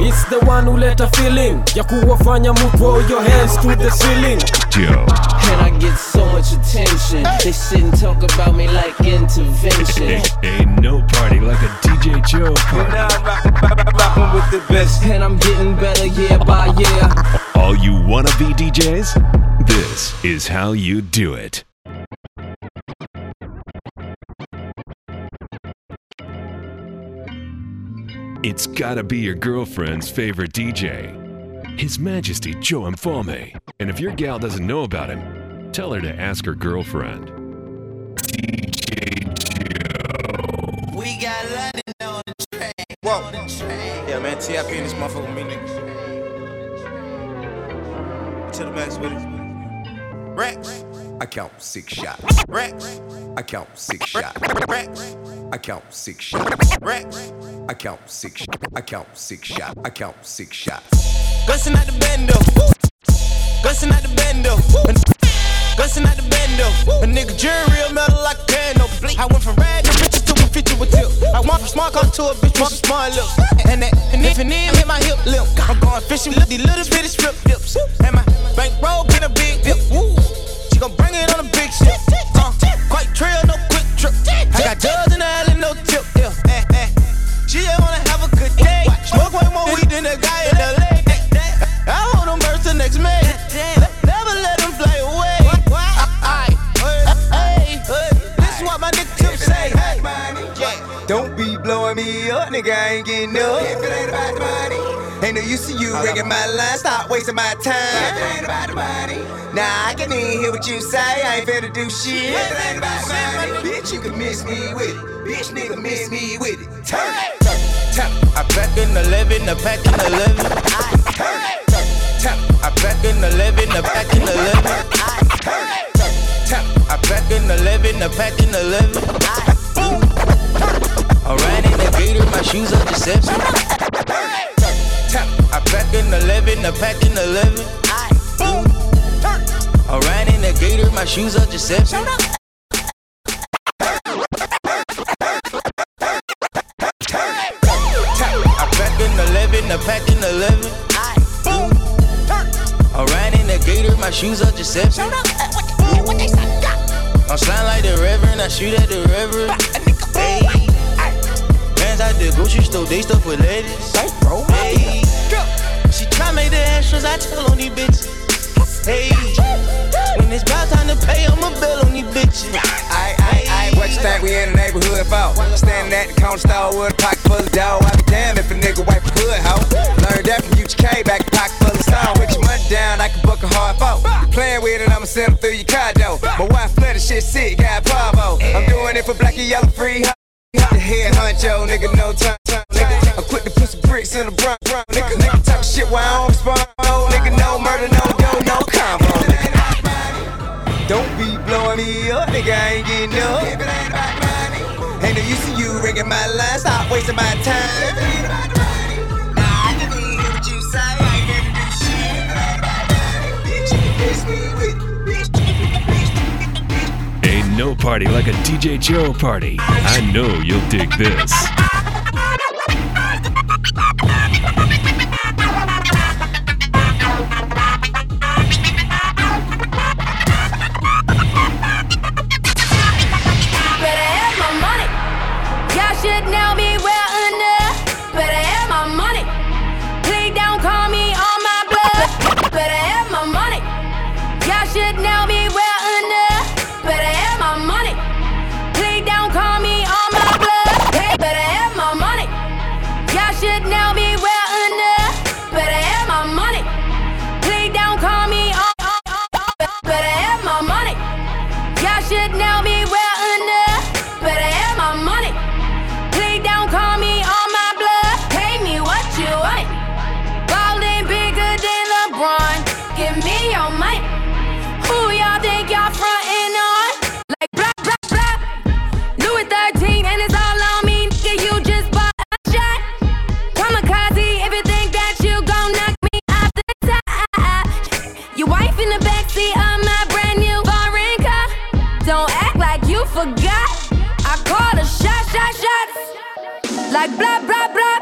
It's the one who let a feeling ya kuwafanya mu throw your hands to the ceiling Joe. And I get so much attention. They sit and talk about me like intervention. Ain't no party like a DJ Joe party. Rockin' with the best. And I'm getting better year by year. All you wanna be DJs? This is how you do it. It's gotta be your girlfriend's favorite DJ, His Majesty Joe Mfalme. And if your gal doesn't know about him, tell her to ask her girlfriend. DJ Joe. We got London on the train. Whoa. Yeah, man, TIP in this motherfucker with me, nigga. To the max with it. Rex. I count six shots. Rex. I count six shots. Rex. I count six shots. Rex. I count six. I count six shots. I count six shots. Gussin' out the bendo. Gussin' out the bendo. Gussin' out the bendo. A nigga jury real metal like a piano. I went from rag to riches to a feature with tip. I went from smart car to a bitch with some smart lips. And that, and if an M hit my hip lip, I'm going fishing with these little bitty strip dips. And my bankroll get a big dip. Woo. She gon' bring it on a big ship. Uh, quite trail, no quick trip. I got dubs in the alley, no tip. Yeah. Eh, eh. She just wanna have a good day. Smoke way more weed than the guy in LA. I hold them birds till next May. Never let them fly away. Hey, hey, This is what my nigga Tip say. Don't be blowing me up, nigga. I ain't getting up. If it ain't about the money. No use to you ringing my line. Stop wasting my time. It ain't about the money. Nah, I can even hear what you say. I ain't finna do shit. It ain't about the money. Bitch, you can miss me with it. Bitch, nigga, miss me with it. Turn it. Turn it. Turn it. I pack in 11, I pack in 11. Turn it. Turn it. Turn it. I pack in 11, I pack in 11. Turn it. Turn it. Turn it. I pack in 11, I pack in 11. I ran in the gator, my shoes are deception. I pack in 11, I pack in 11. I boom. I ran in the gator, my shoes are deception. I pack in 11, I pack in 11. I ran in the gator, my shoes are deception. I'm slime like the reverend, I shoot at the reverend. Hey, bands out the grocery store, they stuff with ladies. Hey, she try make the extras, I tell on these bitches. Hey, when it's about time to pay, I'ma bill on these bitches. Aye, aye, aye. What you think we in the neighborhood for? Standing at the counter store with a pocket full of dough. I be damn if a nigga wipe a hood, hoe. Learned that from UGK, back pocket full of stone. With your money down, I can book a hard foe. Playing with it, I'ma send send 'em through your condo. My wife flooded shit sick, got Pavo. I'm doing it for black and yellow free. ho. The head honcho, nigga, no time, some bricks in the front, front, nigga. Nigga talk shit while I don't respond. Nigga, no murder, no dough, no combo. Don't be blowing me up, nigga. I ain't getting up. Ain't no use to you ringing my line. Stop wasting my time. Ain't no party like a DJ Joe party. I know you'll dig this. Like blah, blah, blah.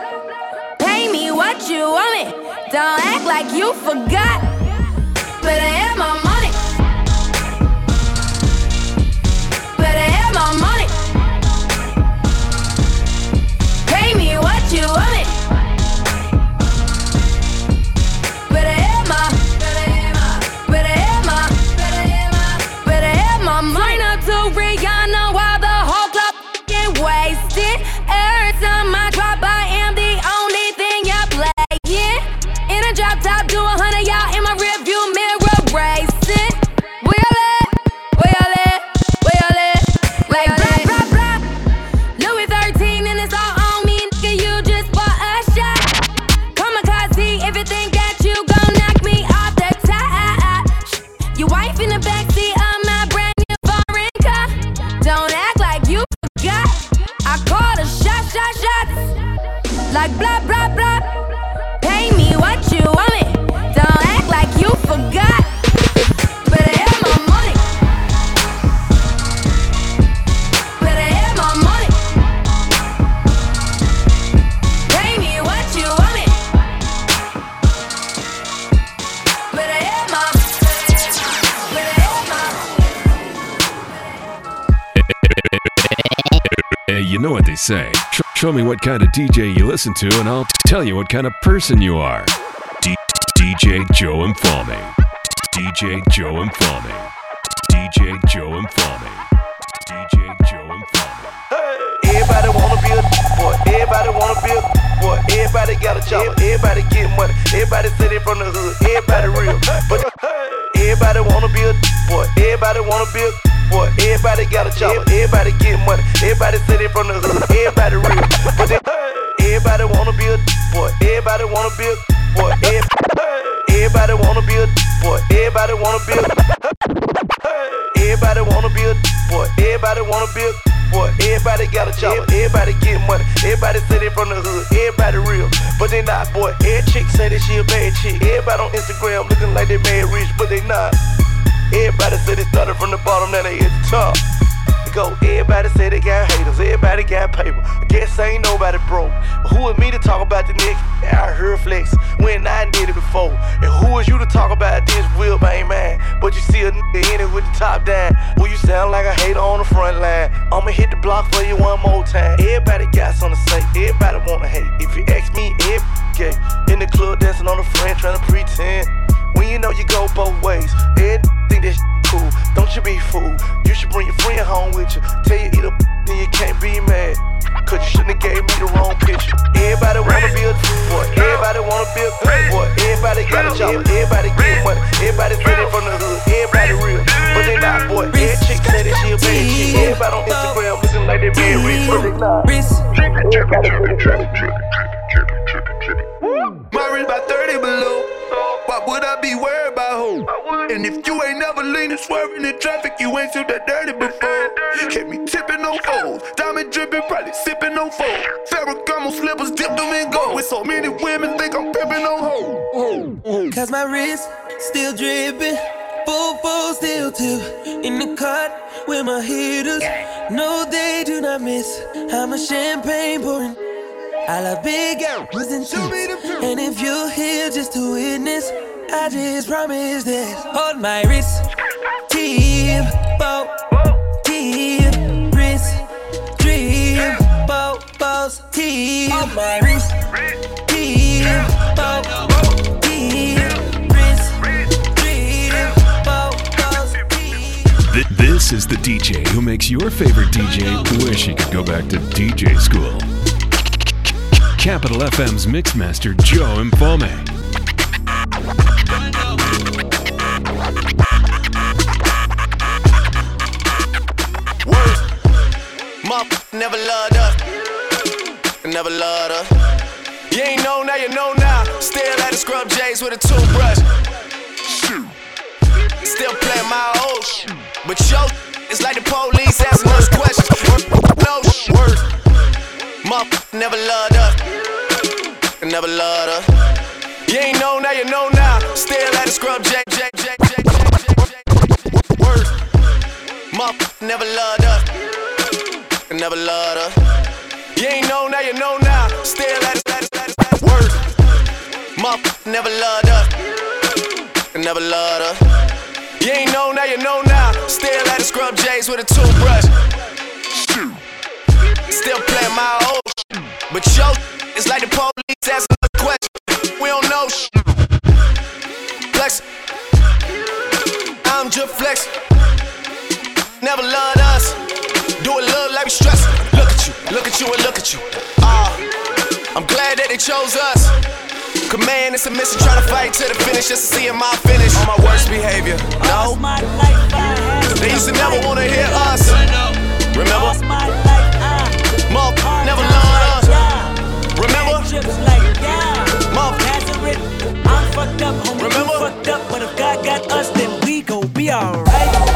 Pay me what you want me. Don't act like you forgot. Better have my money. Better have my money. Pay me what you want me. Like blah, blah, blah. Pay me what you want me. Don't act like you forgot. Better have my money. Better have my money. Pay me what you want. Better have my. Better have my. You know what they say. Sh- show me what kind of DJ you listen to, and I'll t- tell you what kind of person you are. D- DJ Joe Mfalme. DJ Joe Mfalme. DJ Joe Mfalme. DJ Joe Mfalme. Everybody wanna be a boy. Everybody wanna be a boy. Everybody got a job. Everybody get money. Everybody sitting from the hood. Everybody real. But everybody wanna be a boy. Everybody wanna be a boy. Everybody got a job. Everybody get money. Everybody sitting from the hood. Everybody real. But then, everybody wanna be a boy. Everybody wanna be a boy. Everybody wanna be a boy. Everybody wanna be a Everybody wanna be a boy. Everybody wanna be a boy. Everybody got a job. Everybody get money. Everybody sitting from the hood. Everybody real, but they not, boy. Every chick say that she a bad chick. Everybody on Instagram looking like they made rich, but they not. Everybody say they started from the bottom, now they hit the top. Go, everybody say they got haters, everybody got paper. I guess ain't nobody broke. But who is me to talk about the nigga? I heard flex when I did it before. And who is you to talk about this real ain't man? But you see a nigga in it with the top down. Well, you sound like a hater on the front line. I'ma hit the block for you one more time. Everybody got something to say, everybody wanna hate. If you ask me, every gay. In the club dancing on the friend trying to pretend. When you know you go both ways, every think that cool. Don't you be fool. You should bring your friend home with you. Tell you eat a then you can't be mad. Cause you shouldn't have gave me the wrong picture. Everybody wanna be a boy. Everybody wanna be a boy. Everybody got a job. Everybody get money. Everybody sitting from the hood. Everybody real. But they not boy. Every chick say that she a bad chick. Everybody on Instagram looking like they made rich. But they not. My if you ain't never leaning, swerving in traffic, you ain't seen that dirty before. Kept me tipping on foes, diamond dripping, probably sipping on foes. Ferragamo slippers dipped them in gold. With so many women, think I'm pimping on hoes. Cause my wrist still dripping. Full, full, still tip in the cut with my hitters. No, they do not miss. I'm a champagne pouring. I love big girls and. And if you're here just to witness, I just promise this. Hold my wrist, tip, bow, tip, wrist, drip, bow, bows, tip. Hold my wrist, tip, bow, tip, wrist, drip, bow, bows, tip. This is the DJ who makes your favorite DJ wish he could go back to DJ school. Capital FM's Mixmaster Joe Mfalme. Motherfucker never loved us. Never loved us. You ain't know now, you know now. Still at the scrub J's with a toothbrush. Still playing my old shit. But yo, it's like the police asking us questions. No worse. Motherfucker never loved us. Never loved us. You ain't know now, you know now. Still at the scrub J, J, J, J, J, J, J. Worse. Motherfucker never loved us. Never loved us. You ain't know now, you know now. Still at it, at it, at it, it. Worse. Motherfucker never loved us. Never loved us. You ain't know now, you know now. Still at the scrub J's with a toothbrush. Still playing my old shit. But yo, it's like the police asking us a question. We don't know shit. Flex. I'm just flex. Never loved us. Do it look like we stress. Look at you, look at you, and look at you. Ah, uh, I'm glad that they chose us. Command man, it's a mission trying to fight to the finish just to see my finish. On my worst behavior. No. They used to never wanna hear us. Remember? Mom, never loved us. Remember? Mom, I'm fucked up, homie. Remember? Fucked up, but if God got us, then we gon' be alright.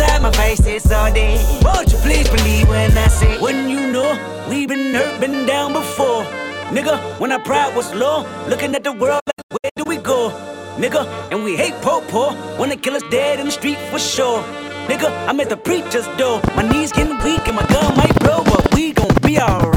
side my face, it's all day. Won't you please believe when I say, when you know we've been hurt, been down before. Nigga, when our pride was low, looking at the world like, where do we go? Nigga, and we hate po po, wanna kill us dead in the street for sure. Nigga, I'm at the preacher's door, my knees getting weak and my gun might blow, but we gon' be alright.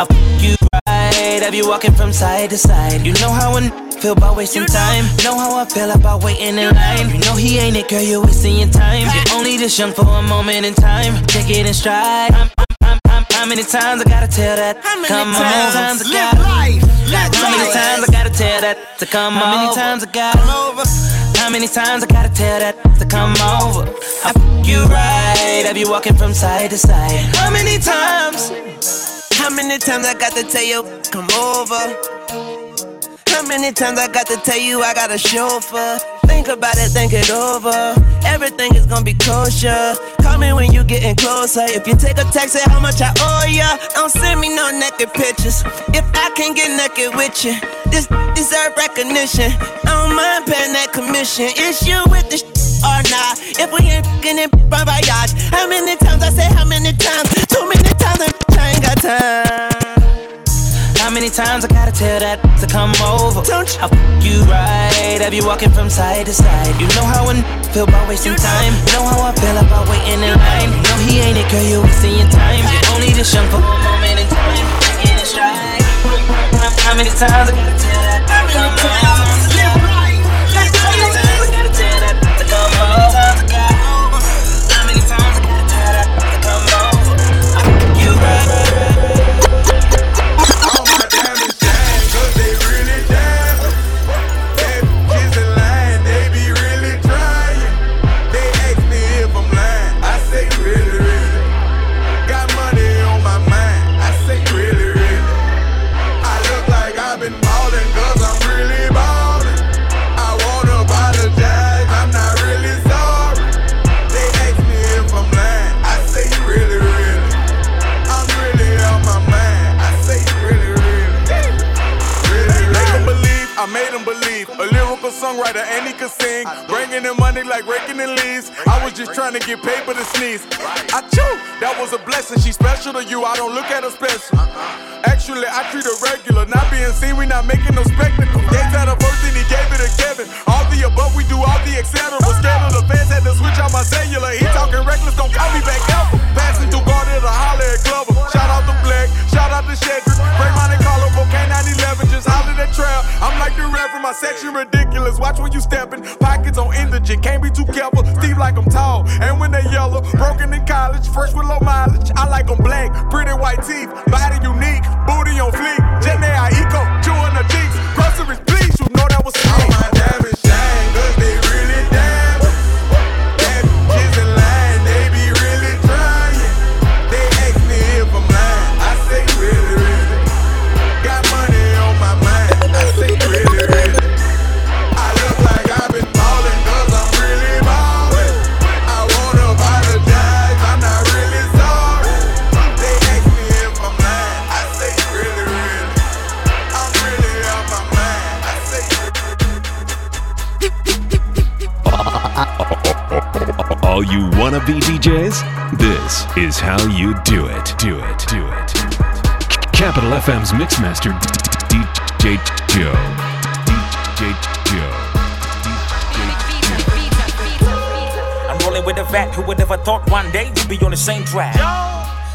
Over? Don't you? I f you right. Have you walking from side to side? You know how I feel about wasting time. You know how I feel about waiting in line. You know he ain't it, girl. You're wasting your time. You're only this young for a moment in time. Take it in stride. I'm, I'm, I'm, how many times I gotta tell that? Come how many times I gotta How many times I gotta tell that to come How many times I gotta over? How many times I gotta tell that to come over? I f you right. Have you walking from side to side? How many times? How many times I got to tell you, come over? How many times I got to tell you I got a chauffeur? Think about it, think it over. Everything is gonna be kosher. Call me when you're getting closer. If you take a text, say how much I owe ya. Don't send me no naked pictures. If I can get naked with you, this deserve recognition. I don't mind paying that commission. It's you with the sh- or not. If we ain't fucking in bon voyage, how many times I say how many times? Too many times I ain't got time. How many times I gotta tell that to come over? Don't you? I f you right. Have you walking from side to side? You know how I feel about wasting time. You know how I feel about waiting in line. You know he ain't it, girl. You're wasting your time. You're only this young for a moment in time. Get in stride. How, how many times I gotta tell that? to Come over? Songwriter and he could sing. Bringing in money like raking in leaves. I was just trying to get paper to sneeze. I chew, that was a blessing. She special to you, I don't look at her special. Actually, I treat her regular. Not being seen, we not making no spectacle. Gave that a first and he gave it to Kevin. All the above, we do all the etc. Scared of the fans, had to switch out my cellular. He talking reckless, don't call me back ever. Passing through Garden to holler at Glover. Shout out to Black, shout out to Shedrick. Bring Monte Carlo, Cocaine 911, just holler at Trail. I'm like the reverend, my section ridiculous. Watch when you stepping. Pockets on indigent, can't be too careful. Steve like I'm tall, and when they yellow, broken in college, fresh with low mileage. I like them black, pretty white teeth, body unique, booty on fleek. Jenny I eco, chewing the cheeks. Groceries, please, you know that was. All my diamonds All you be DJs? This is how you do it. Do it. Do it. Capital FM's Mixmaster DJ Joe. DJ Joe. I'm rolling with a vat who would ever thought one day we'd be on the same track.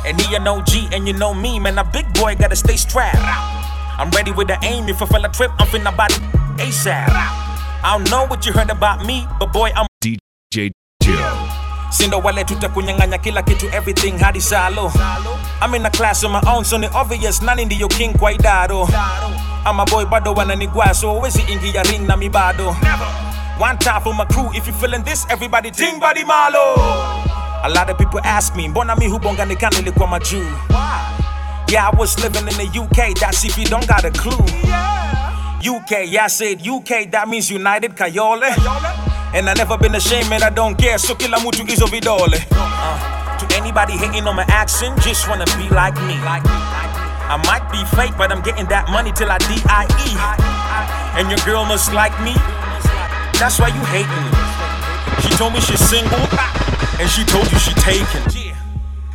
And he an OG, and you know me, man, a big boy gotta stay strapped. I'm ready with the aim. If I fell a trip, I'm finna body ASAP. I don't know what you heard about me, but boy, I'm DJ Joe. Sindo wale tutakunyang'anya kila kitu everything hadi salo. I'm in a class of my own so ni obvious nani ndiyo king kwa idaro. Ama boy bado wananigwa so wezi ingia ring na mi bado One time for my crew if you feeling this everybody ting body malo. A lot of people ask me mbona mi hubonga nikana nilikuwa majuu? Yeah, I was living in the UK, that's if you don't got a clue. UK, yeah, I said UK, that means United Kayole. And I never been ashamed, and I don't care, so kila mutu izo vidole. Uh, to anybody hating on my accent, just wanna be like me. I might be fake, but I'm getting that money till I D.I.E. And your girl must like me, that's why you hating. Me. She told me she's single, and she told you she taken.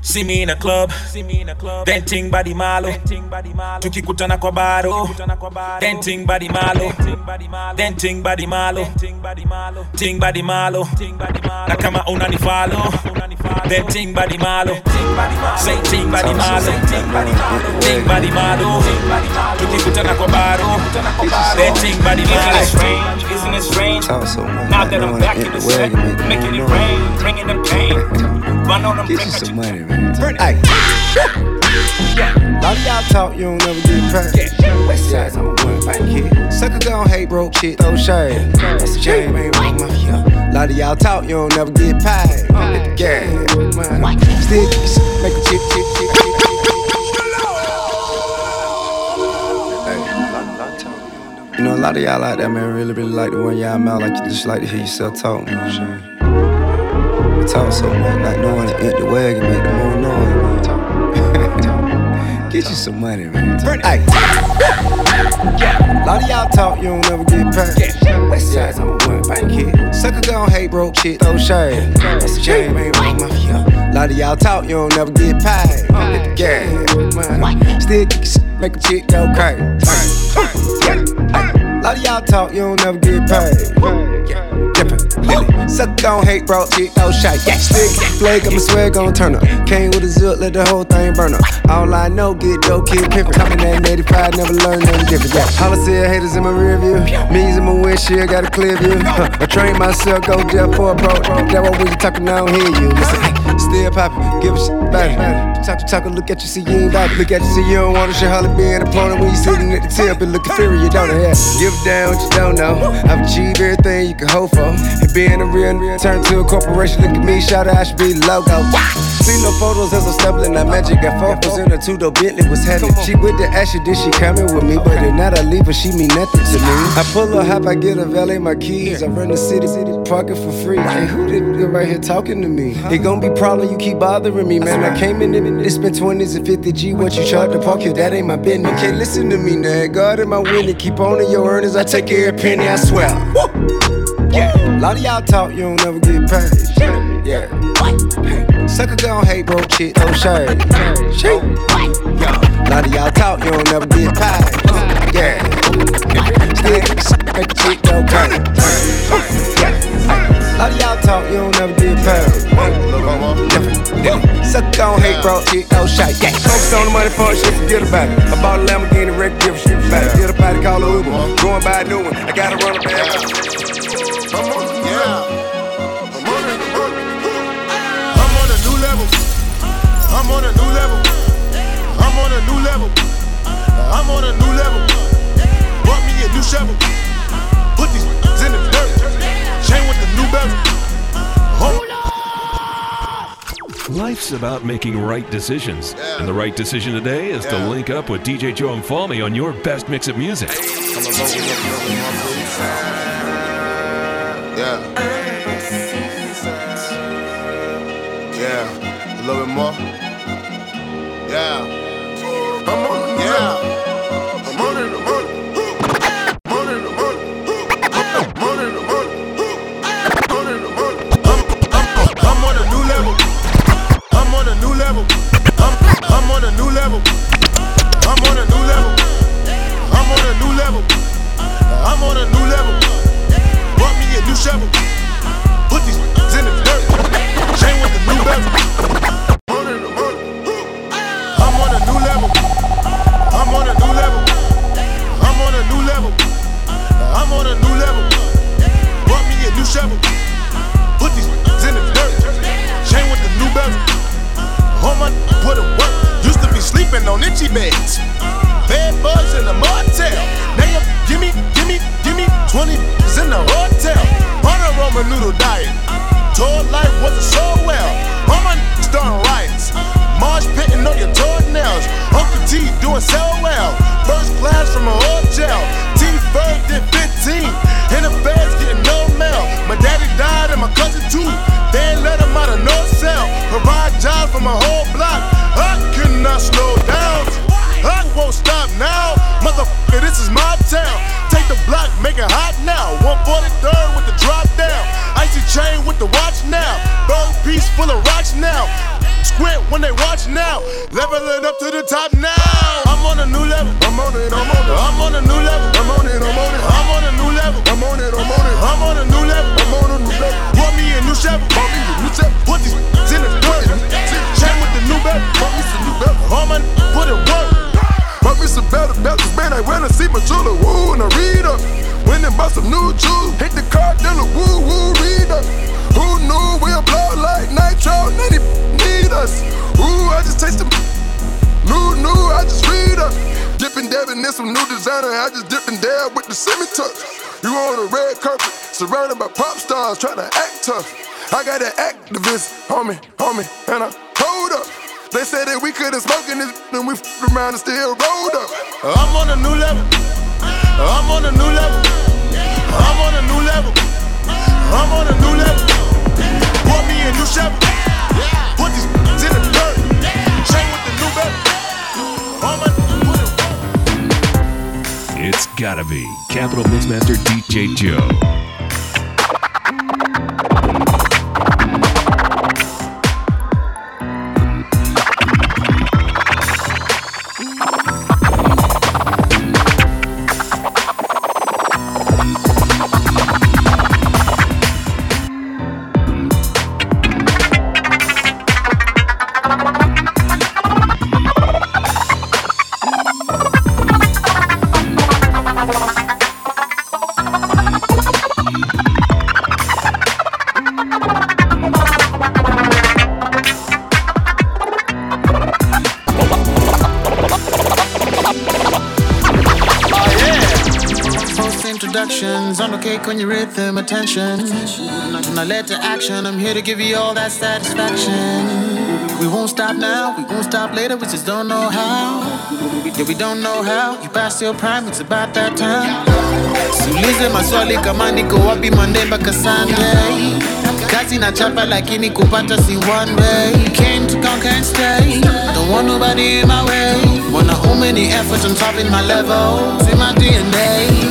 See me in a club, denting body malo, tukikutana kwa baro, denting body malo, denting body malo, ting body malo, na kama unanifalo, denting body malo, say ting body malo, ting body malo, tukikutana kwa baro, denting body malo. Isn't it strange? Now that I'm back in the set, making it rain, bringing the pain. Run on them, Get you some money, man. Hey. A lot of y'all talk, you don't never get paid. West side, I'm a one bank kid. Sucker gon' hate broke shit, throw shade. That's a shame, ain't wrong, mafia. A lot of y'all talk, you don't never get paid. The man. Still make a chip, chip, chip. You know, a lot of y'all out there, man, really, really like to run y'all mouth like you just like to hear yourself talk, you know what I'm saying? You talk so much, not knowing the empty wagon make the more noise, man. Get you some money, man. Hey. A lot of y'all talk, you don't never get paid. West side, I'm a one bank kid. Sucker gon' hate broke shit, throw shade. That's a shame, ain't wrong, mafia. A lot of y'all talk, you don't never get paid. Gas, man. Still get your make a chick go crazy. Lot of y'all talk, you don't never get paid. Dippin', Lily. Suck gon' hate, bro, chick, no shot. Yeah, stick, flag, I'ma swear gon' turn up. Came with a zip, let the whole thing burn up. All I know, get dope, kid pimpin'. Coming at 85, never learned nothing different. Yeah, holla said haters in my rear view. Me's in my windshield, got a clear view. Huh, I train myself, go deaf for a bro. That what we talking, I don't hear you. Listen, still poppin', give a shit about it. Talk to talk, look at you, see you ain't about it. Look at you, see you don't wanna shit, holla be an opponent when you sitting at the tip and looking furious, don't know. Yeah, give damn what you don't know. I've achieved everything you can hope for. And being a real turn to a corporation, look at me, shout out, I should be the logo. See no photos as I'm stumbling, that magic got focus in a two door Bentley was heavy. She with the ashes, did she coming with me? But if not, I leave her, she mean nothing to me. I pull her hop, I get a valet my keys. I run the city, city parking for free. Hey, who did right here talking to me? It gon' be problem, you keep bothering me, man. I came in and they spent 20s and 50 G. What you charge to park here, that ain't my business. Okay, listen to me now. God in my winning, keep on in your earnings. I take every penny, I swear. Yeah, a lot of y'all talk, you don't never get paid. Yeah. Hey, sucker gon' hate broke shit, no shade. Shit. Yeah. A lot of y'all talk, you don't never get paid. Yeah. Still make a chick go A of y'all talk, you don't never get paid. Yeah. Sucker gon' hate bro, shit, no shade. Yeah. Focus on the money, fun shit, forget about it. I bought a Lamborghini, wreck, give a shit about it. Get up out call a Uber. Going by a new one. I gotta run a bad. I'm Life's about making right decisions. And the right decision today is to link up with DJ Joe Mfalme on your best mix of music. Yeah. Yeah. A little bit more. On a new level. I'm on a new level. I'm on a new level. I'm on a new level. Bought me a new shovel. Put these in the dirt. Chain with the new bezel. I'm on on on a new level. I'm on a new level. I'm on a new level. I'm on a new level. Bought me a new shovel. Put these in the dirt. Chain with the new bezel. All my put it work. Sleeping on itchy beds. Bed bugs in the motel. Now you gimme, gimme, gimme 20 in the hotel. On a Ramen noodle diet. Told life wasn't so well. All my starting riots. Marsh pitting on your toenails. Uncle T doing so well. First class from a hotel. T Ferg did 15. In the feds getting no mail. My daddy died and my cousin too. They let him out of no cell. Provide jobs for my whole block. I cannot slow down. I won't stop now. Motherfucker, this is my town. Take the block, make it hot now. 143rd with the drop down. Icy chain with the watch now. Bird piece full of rocks now. Squint when they watch now. Level it up to the top now. I'm on a new level. I'm on it, I'm on it. I'm on a new level. I'm on it, I'm on it. I'm on a new level. I'm on it, I'm on it. I'm on a new level. I'm on a new level. Bought me a new shovel. Bought me a new shovel. Put these belt. Bought me some new belt. My put it work. Bought me some better belts, man. I went to see my jeweler, woo, and I read up. Went and bought some new jewels. Hit the car dealer, woo, woo, read up. Who knew we'll blow like nitro? Nanny need us. Ooh, I just taste them. New, new, I just read up. Dipping, dabbing in some new designer. I just dip and dab with the semi touch. You on a red carpet, surrounded by pop stars trying to act tough. I got an activist, homie, homie, and I. They said that we couldn't smoke in this, and we f***ed around and still rolled up. I'm on a new level. I'm on a new level. I'm on a new level. I'm on a new level. Bought me a new shovel. Put these in the dirt. Chain with the new belt. It's gotta be Capital Mixmaster DJ Joe. I'm okay when you rhythm attention. I'm not gonna let to action, I'm here to give you all that satisfaction. We won't stop now, we won't stop later, we just don't know how. Yeah, we don't know how. You passed your prime, it's about that time. Siulize maswali kama niko wapi Monday mpaka Sunday. Kazi na chapa lakini kupata si one way. Came to conquer and stay. Don't want nobody in my way. Mwanaume ni effort on top in my level. In my DNA.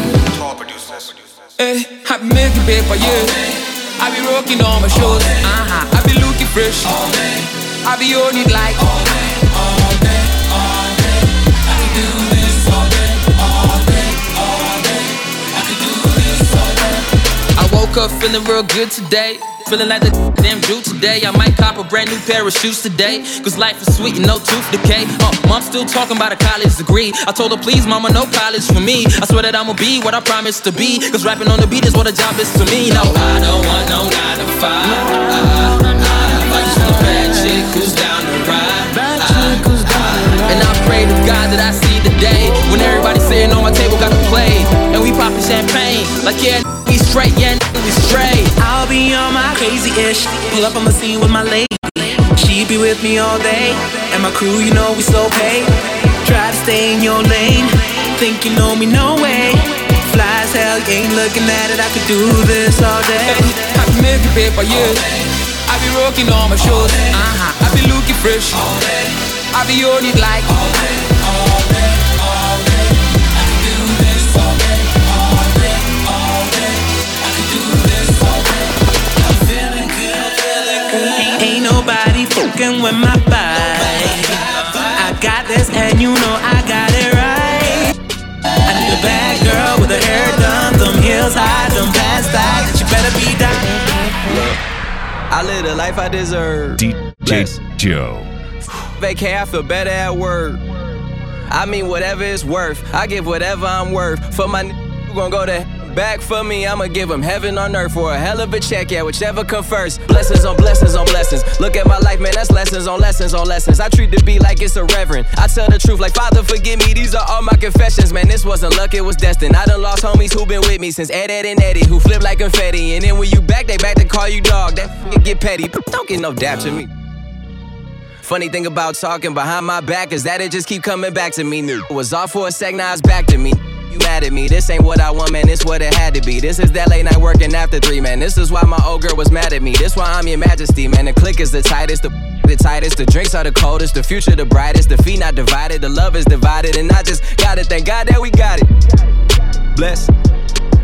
Hey, I be making paper, yeah. I be rocking all my shows. Uh-huh. I be looking fresh. I be on it like. I woke up feeling real good today. Feeling like the damn dude today. I might cop a brand new pair of shoes today. Cause life is sweet and no tooth decay. Uh, mom still talking about a college degree. I told her, please, mama, no college for me. I swear that I'ma be what I promised to be. Cause rapping on the beat is what a job is to me. No, I don't want no 9 to 5. I, I just want a bad chick who's down to ride. And I pray to God that I see the day when everybody sitting on my table got to play. And we popping champagne. Like, yeah, we straight, yeah, we straight. I'll be on my crazy ish. Pull up on the scene with my lady. She be with me all day. And my crew, you know we so paid. Try to stay in your lane. Think you know me, no way. Fly as hell, you ain't looking at it. I could do this all day. I be making paper, you. I be rocking on my shoes. Uh-huh. I be looking fresh. I be on it like. Ain't fucking with my vibe. I got this, and you know I got it right. I need a bad girl with her hair done, them heels high, them past that. She better be down. I live the life I deserve. DJ Joe. Vacay, I feel better at work. I mean, whatever it's worth. I give whatever I'm worth. For my n- who gon' go to back for me, I'ma give him heaven on earth for a hell of a check, yeah, whichever come first. Blessings on blessings on blessings. Look at my life, man, that's lessons on lessons on lessons. I treat the beat like it's a reverend. I tell the truth, like, Father, forgive me, these are all my confessions, man. This wasn't luck, it was destined. I done lost homies who been with me since Ed, Ed, and Eddie, who flip like confetti. And then when you back, they back to call you dog. That f- get petty. Don't get no dap to me. Funny thing about talking behind my back is that it just keep coming back to me. New was off for a sec, now it's back to me. You mad at me? This ain't what I want, man. This what it had to be. This is that late night working after three, man. This is why my old girl was mad at me. This why I'm your majesty, man. The click is the tightest, the the tightest, the drinks are the coldest, the future the brightest, the feet not divided, the love is divided, and I just gotta thank God that we got it. Bless.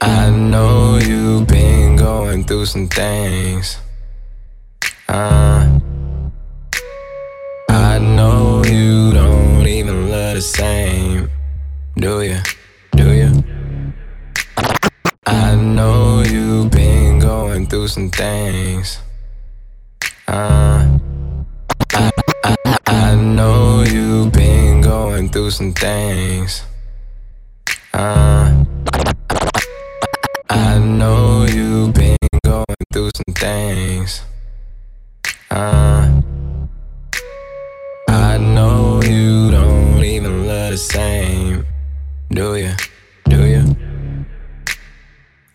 I know you've been going through some things. Uh, I know you don't even love the same. Do you? Do you? I know you've been going through some things. Uh, I, I, I know you've been going through some things. Uh, I know you've been going through some things. Uh, I know you don't even look the same. Do you? Do you?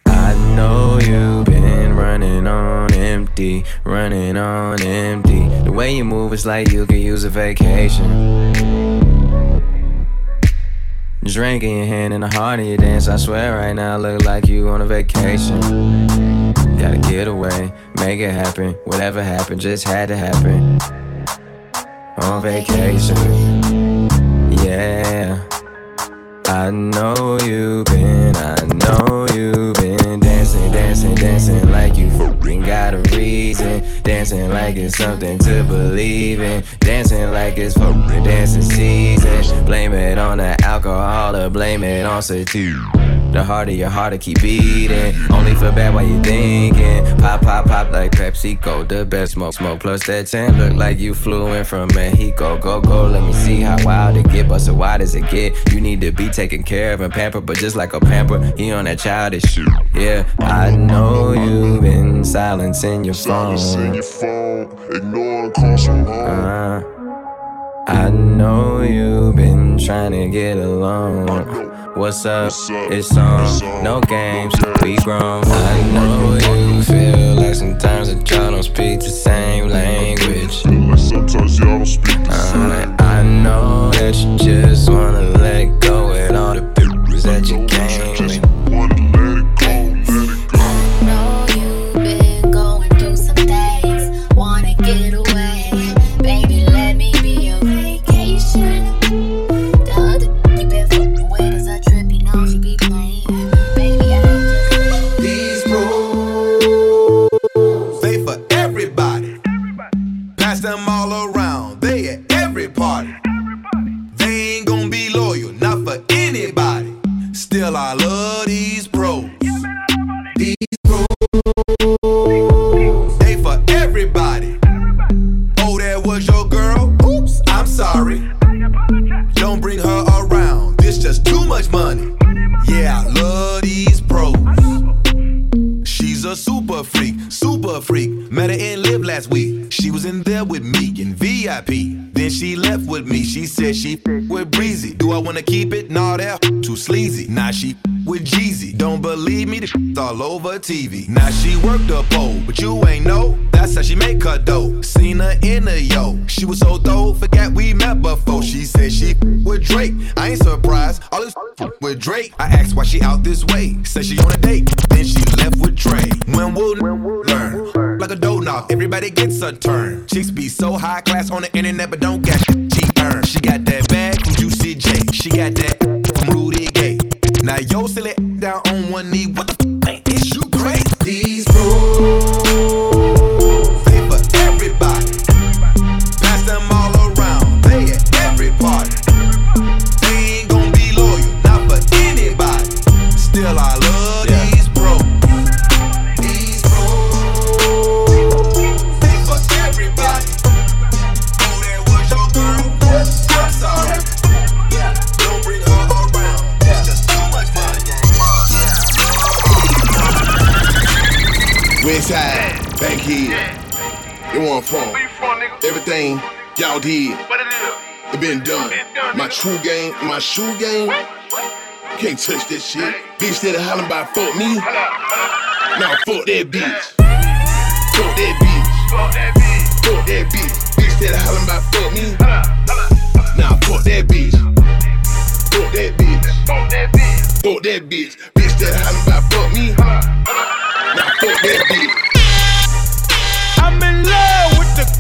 I know you've been running on empty, running on empty. The way you move is like you could use a vacation. Drink in your hand and a heart in your dance. I swear right now, look like you on a vacation. Gotta get away, make it happen. Whatever happened, just had to happen. On vacation, yeah. I know you've been, I know you've been dancing, dancing, dancing like you fucking got a reason. Dancing like it's something to believe in. Dancing like it's fucking dancing season. Blame it on the alcohol or blame it on sativa. The harder your heart to keep beating. Only feel bad while you thinking. Pop, pop, pop like PepsiCo. The best smoke, smoke. Plus that 10 look like you flew in from Mexico. Go, go, let me see how wild it get. But so wide does it get? You need to be taken care of and pampered. But just like a pamper, he on that childish shit. Yeah, I know you've been silencing your phone. Ignoring calls from home. Uh, I know you've been trying to get along. What's up? It's on. No games. We grown. I know you feel like sometimes that y'all don't speak the same language. Sometimes y'all don't speak the uh, same. I know that you just wanna let go with all the bitches that you I love these pros. These pros. They for everybody. Oh, that was your girl? Oops, I'm sorry. Don't bring her around. This just too much money. Yeah, I love these. She's a super freak, super freak. Met her in last week. She was in there with me in VIP. Then she left with me. She said she with Breezy. Do I wanna keep it? Nah, that too sleazy. Now nah, she with Jeezy. Don't believe me? The all over TV. Now she worked a pole, but you ain't know. That's how she make her dough. Seen her in a yo. She was so dope. forget we met before. She said she with Drake. I ain't surprised. All this with Drake. I asked why she out this way. Said she on a date. Then she left with Trey. When will learn. Like a dough. Everybody gets a turn. Chicks be so high class on the internet, but don't get she. She got that bag from Juicy J. She got that from Rudy Gay. Now yo, silly down on one knee. What the f- ain't is you great? These rules Westside, Bankhead. They want from. Everything y'all did. It been done. My true game, my shoe game. Can't touch that shit. Bitch that hollering about fuck me. Now fuck that bitch. Fuck that bitch. Fuck that bitch. Bitch that hollering about fuck me. Now fuck that bitch. Fuck that bitch. Fuck that bitch. Fuck that Bitch Bitch that hollering about fuck me. Now fuck that bitch.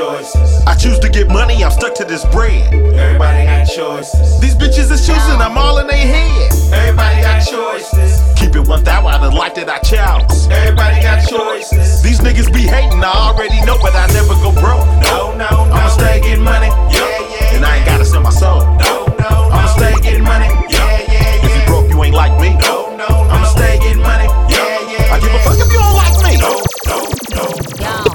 Choices. I choose to get money, I'm stuck to this bread. Everybody got choices. These bitches is choosing, I'm all in their head. Everybody got choices. Keep it 1,000 out of the life that I chose. Everybody got choices. These niggas be hating, I already know, but I never go broke. No, no, no. I'ma stay getting money. Yeah, yeah. And I ain't gotta sell my soul. No, no, no. I'ma stay getting money. Yeah, yeah, yeah. If you broke, you ain't like me. No, no, no. I'ma stay getting money. Yeah, yeah. I give a fuck if you don't like me. No, no, no. Yo,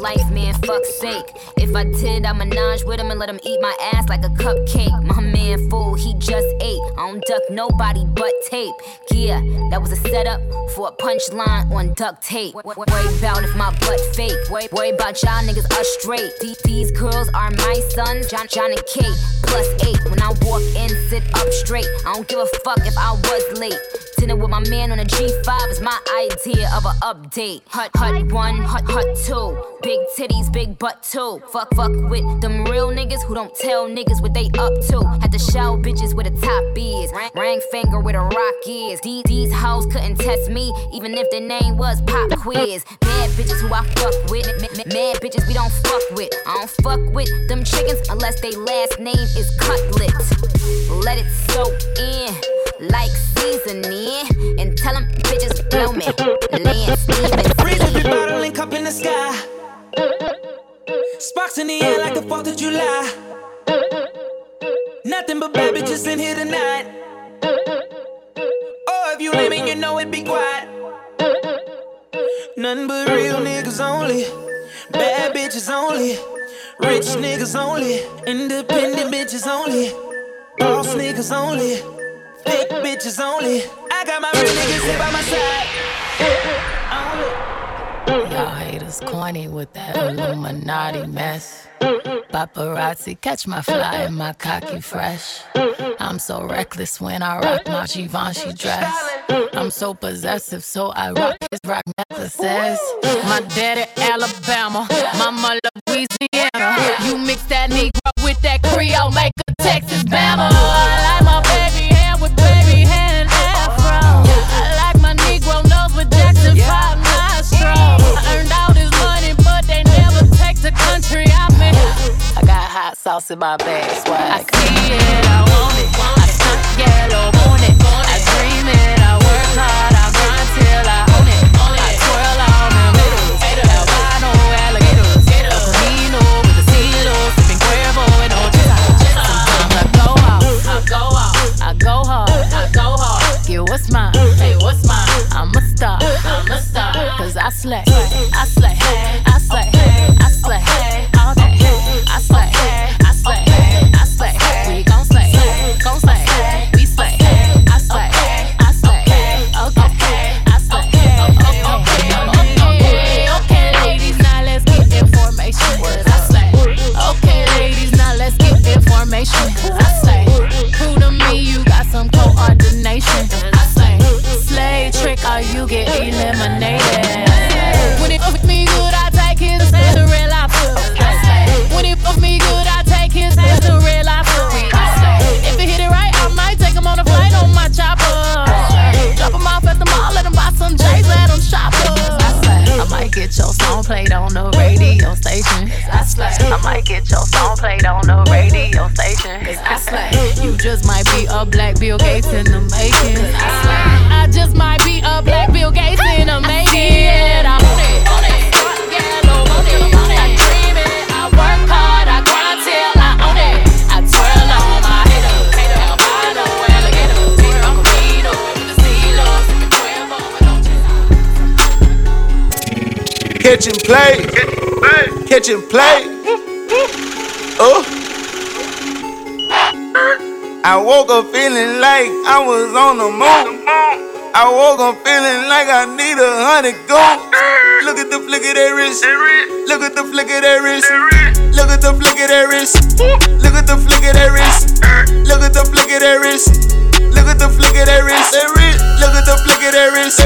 life, man, fuck's sake. If I did, I menage with him and let him eat my ass like a cupcake. My man fool, he just ate. I don't duck nobody but tape. Yeah, that was a setup for a punchline on duct tape. Worry about if my butt fake. Worry, about y'all niggas us straight. These, these girls are my sons, John, John and Kate. Plus eight. When I walk in, sit up straight. I don't give a fuck if I was late. Dinner with my man on a G5 is my idea of an update. Hut hut one, hut hut two. Big titties, big butt too. Fuck fuck with them real niggas who don't tell niggas what they up to. Had to show bitches where the top is. Ring, finger where the rock is. These, these hoes couldn't test me, even if their name was Pop Quiz. Mad bitches who I fuck with. Mad bitches we don't fuck with. I don't fuck with them chickens unless they last name is Cutlet. Let it soak in like seasoning and tell them bitches blow me. Lance Stevens. Freeze every bottle link up in the sky. Sparks in the air like the 4th of July. Nothing but bad bitches in here tonight. Oh, if you lame you know it be quiet. Nothing but real niggas only. Bad bitches only. Rich niggas only. Independent bitches only. Boss niggas only. Thick bitches only. I got my real niggas here by my side. Y'all haters corny with that Illuminati mess. Paparazzi catch my fly and my cocky fresh. I'm so reckless when I rock my Givenchy dress. I'm so possessive, so I rock his rock necklaces. My daddy Alabama, mama Louisiana. You mix that With that Creole, make a Texas Bama. I like my baby heir with baby hair and afro. I like my Negro nose with Jackson Five nostrils. I earned all this money, but they never take the country out me. I got hot sauce in my bag, swag. I see it, I want it. I yellow, want it. What's mine, hey, what's mine? I'm a star, I'm a star. Cause I slay, I slay, I slay, I slay. I you get eliminated. Get your song played on the radio station. I slay. I might get your song played on the radio station. Cause I slay. You just might be a black Bill Gates in the making. I just might be a black Bill Gates in the making. Play. Catch and play. Oh. I woke up feeling like I was on the moon. I woke up feeling like I need a hundred goons. Look at the flick of that wrist. Look at the flick of that wrist. Look at the flick of that wrist. Look at the flick of that wrist. Look at the flick of that wrist. Look at the flick of that wrist. Look at the flick of that wrist.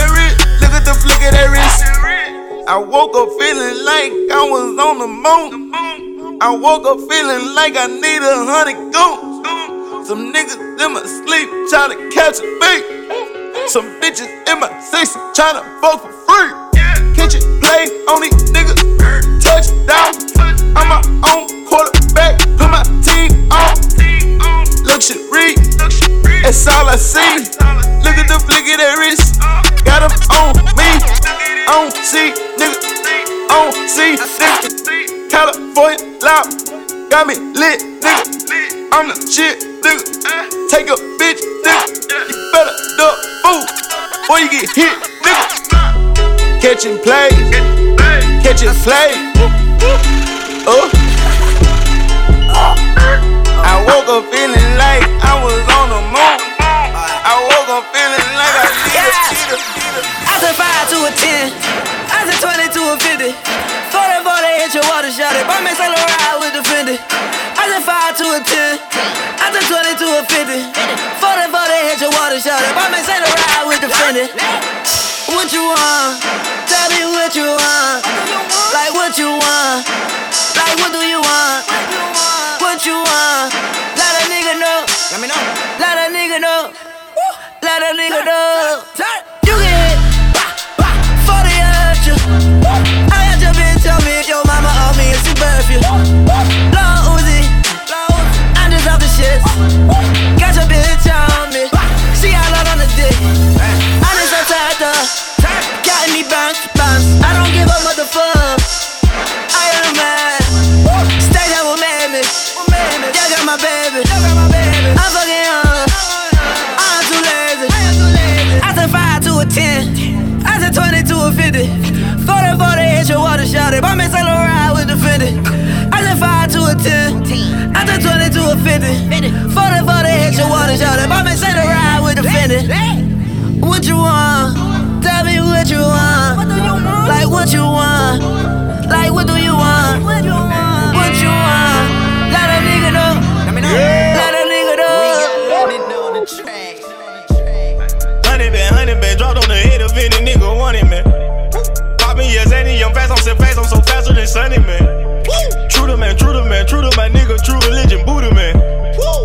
Look at the flick of that wrist. I woke up feeling like I was on the moon. I woke up feeling like I need a hundred goons. Some niggas in my sleep trying to catch a beat. Some bitches in my six trying to fuck for free. Kitchen play on these niggas. Touchdown. I'm my own quarterback. Put my team on. Luxury. That's all I see. Look at the flick of that wrist. Got 'em on me. On C, nigga. On C, nigga. California loud. Got me lit, nigga. I'm the shit, nigga. Take a bitch, nigga. You better duck fool. Before you get hit, nigga. Catching plays. Catching plays. Oh. Uh. I woke up feeling like I was on the moon. I woke up feeling like I need a cheetah. I said 5 to a 10. I said 20 to a 50. 40 40 hit your water shot it. Buy me Saint Laurent with the Fendi. I said 5 to a 10. I said 20 to a 50. 40 40 hit your water shot it. Buy me Saint Laurent with the Fendi. What you want? Tell me what you want. Like what you want. Like what do you want? What you want? Let a nigga know. Let me know. Let a nigga know. Let a nigga know. You get 50. I done 5 to a 10. I done 20 to a 50. 40 for the hit your water shot. If I'm say the ride with the finish. What you want? Tell me what you want. Like what you want? Like what do you want? What you want? What you want? Let a nigga know. Let a nigga know. Honey been, honey been dropped on the head of any nigga wanting man. Pop me a yes, I'm fast, I'm so fast, I'm so man. True to man, true to man, true to my nigga, true religion, Buddha, man.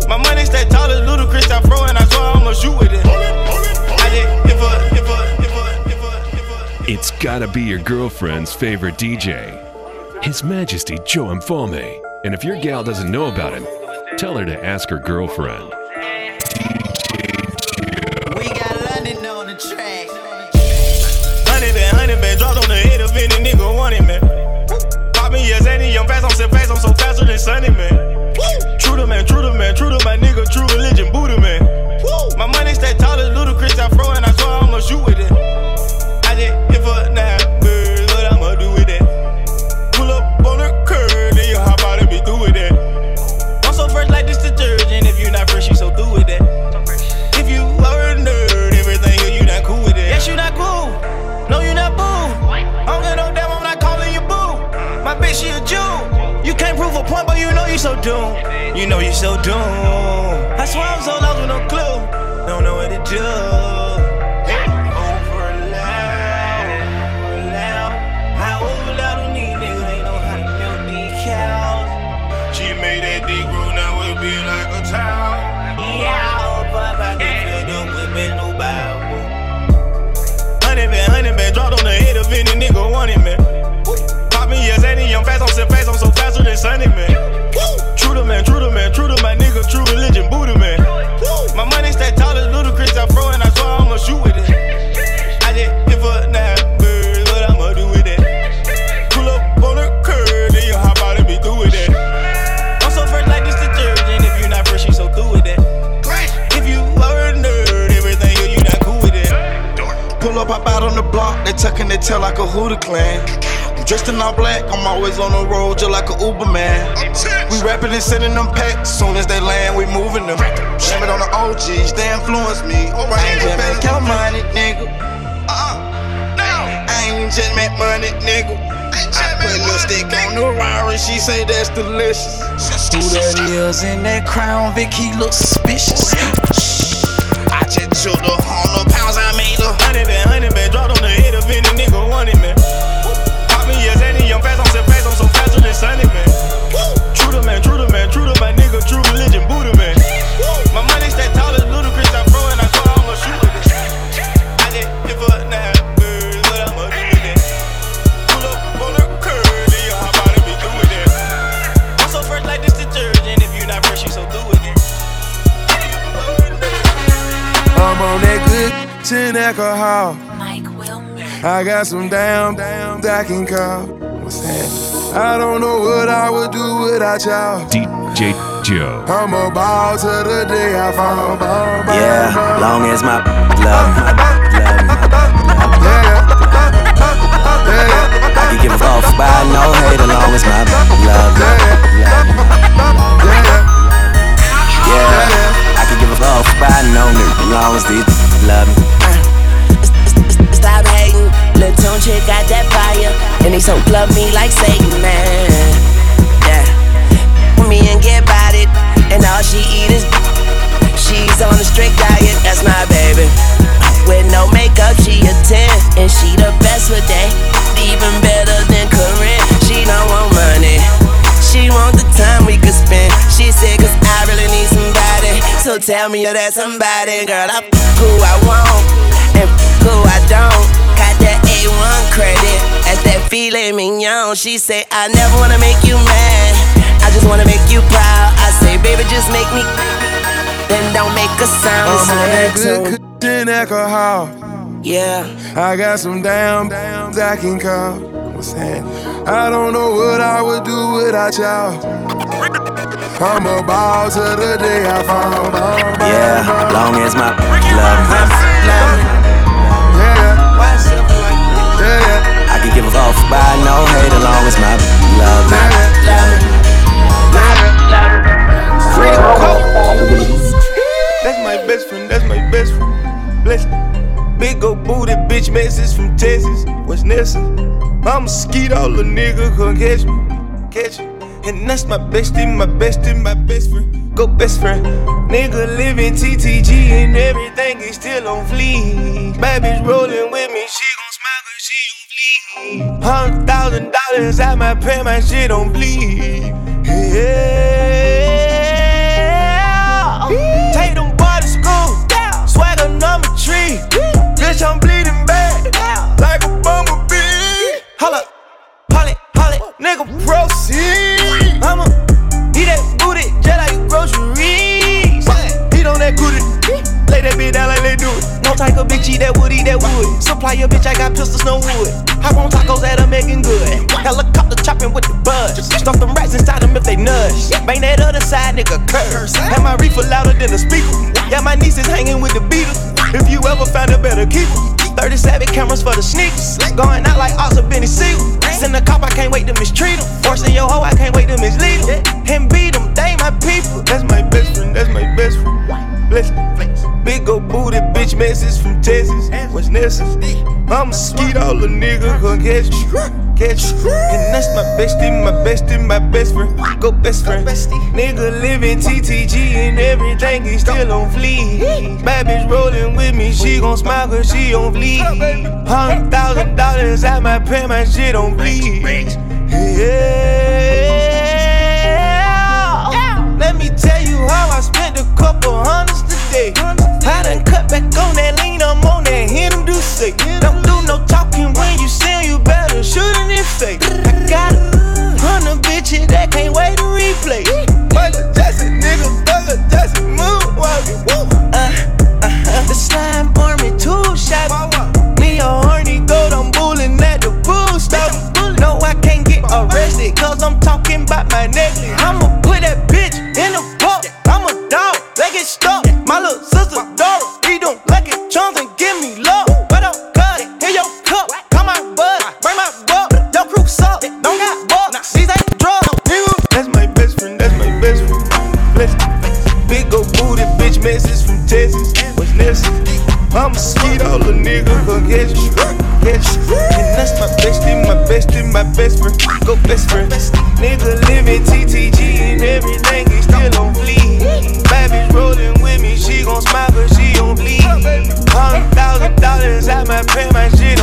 My money stay tall as Ludacris, I throw and I I'ma shoot with it. It's gotta be your girlfriend's favorite DJ, His Majesty Joe Mfalme. And if your gal doesn't know about him, tell her to ask her girlfriend. Sunny, man. True to man, true to man, true to my nigga, true religion, I'm always on the road just like a Uber man. We rapping and sending them packs, soon as they land, we moving them. Shame it on the OGs, they influence me. I ain't just make your money, nigga. I ain't just make money, nigga. I put lipstick on the Rari, she say that's delicious. Who that is in that crown, Vic, he looks I got some damn, damn that can call. What's that? I don't know what I would do without y'all. DJ Joe. I'm a ball to the day I fall. Ball, ball, Yeah, ball. long as my love me. I can give a fuck by no hate, as long as my love me. Yeah, I can give a fuck by no nigga, as long as these love me. Got that fire. And he so love me like Satan, man. Yeah. Me and get about it. And all she eat is. She's on a strict diet, that's my baby. With no makeup, she a 10. And she the best with that. Even better than Corinne. She don't want money. She want the time we could spend. She said, cause I really need somebody. So tell me you're that somebody, girl. I f- who I want and f- who I don't. Got that A1 credit. That's that filet mignon. She say, I never wanna make you mad. I just wanna make you proud. I say, baby, just make me. Then don't make a sound. I'm So on that good kitchen alcohol. Yeah. I got some damn, damn that can call. What's that? I don't know what I would do without y'all. I'm a ball to the day I fall. Ball, ball, Yeah, ball. long as my love me. I a fuck by no hate, as long as my love me. That's my best friend, that's my best friend. Bless me. Big old booty bitch message from Texas. What's Nessa? I'm a skeet, all the nigga come catch me. Catch me. And that's my bestie, my bestie, my best friend. Go best friend. Nigga living TTG and everything is still on fleek. Bitch rolling with me, she gon' Hundred thousand dollars out my pay, my shit on bleed. Yeah. Take them. Swagger number three. Bitch, I'm bleeding. Like a bumblebee. Holla, nigga, proceed. I'ma eat that booty just like groceries. Eat on that booty. Lay that bitch down like they do it. No type of bitch eat that wood, eat that wood. Supply your bitch, I got pistols, no wood. Hop on tacos that are making good. Helicopter chopping with the buzz. Stuff them rats inside them if they nudge. Bang that other side, nigga, curse. Have my reefer louder than the speaker. Yeah, my niece is hanging with the Beatles. If you ever find a better keeper. 37 cameras for the sneakers. Going out like Oscar Benny Siegel. Send the cop, I can't wait to mistreat him. Forcing your hoe, I can't wait to mislead him. And beat him, they my people. That's my best friend, that's my best friend. Bless me. Big old booty bitch message from Texas. What's Nessa? I'm a skeet, all the nigga come catch. Catch. And that's my bestie, my bestie, my best friend. Go best friend. Nigga living TTG and everything he still on fleek. Bad bitch rolling with me, she gon' smile cause she on fleek. Hundred thousand dollars at my pay, my shit on bleed. Yeah. Let me tell you how I spent a couple hundreds today. I done cut back on that lean, I'm on that him do say. Don't do no talking when you sing, you better shoot in the face. I got a hundred bitches that can't wait to replay. Michael Jackson, nigga, Michael Jackson, moonwalking. The slime army two shot. Me a horny goat, I'm bullying at the pool stop. No, I can't get arrested, cause I'm talking about my necklace. I'ma put dog, let it stuck. My little sister, Dora, he don't like it, chums and give me love. But I'm cut, hear your cup, come my bud, bring my butt. Your crew suck, don't got bucks. These ain't drugs, nigga. That's my best friend, that's my best friend. Bless Big old booty bitch message from Texas. What's next? I'm a skeet, all the nigga come catch you. Catch you. And that's my bestie, my bestie, my best friend. Go best friend. Nigga living TTG dollars at my pay, my shit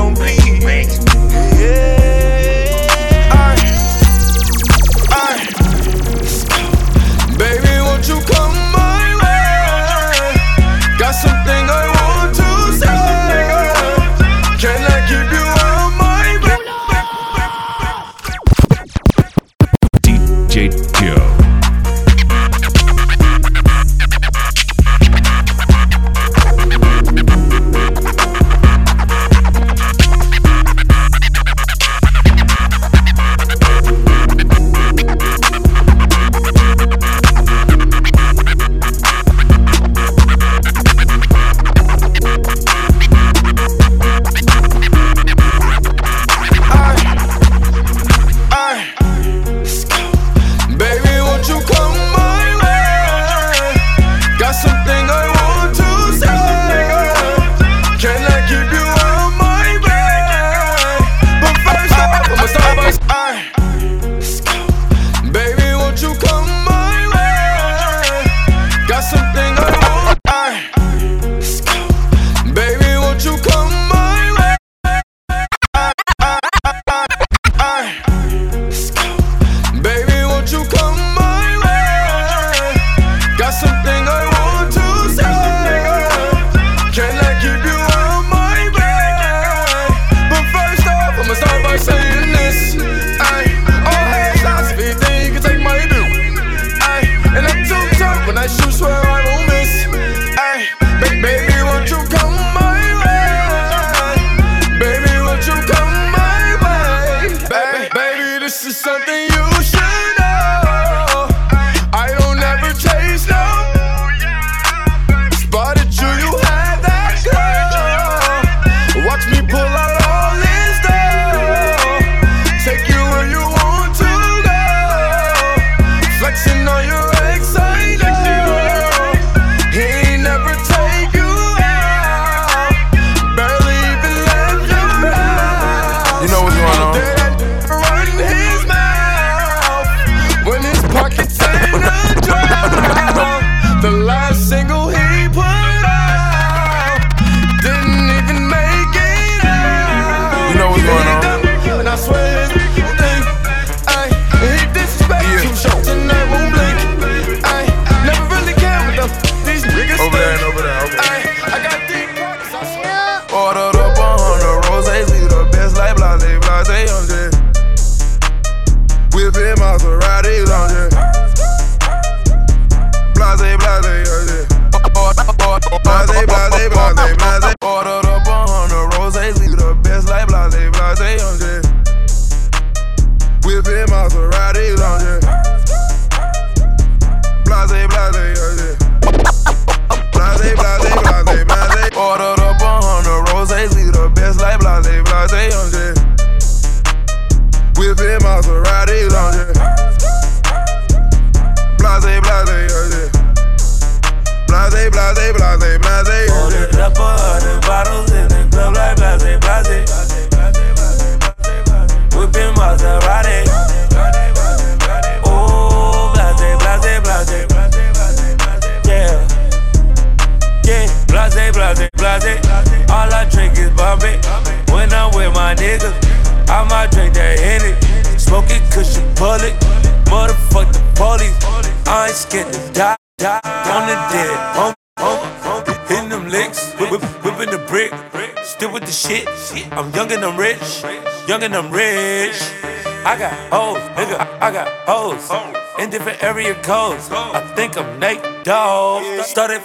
different area codes. I think I'm Nate Dogg. Started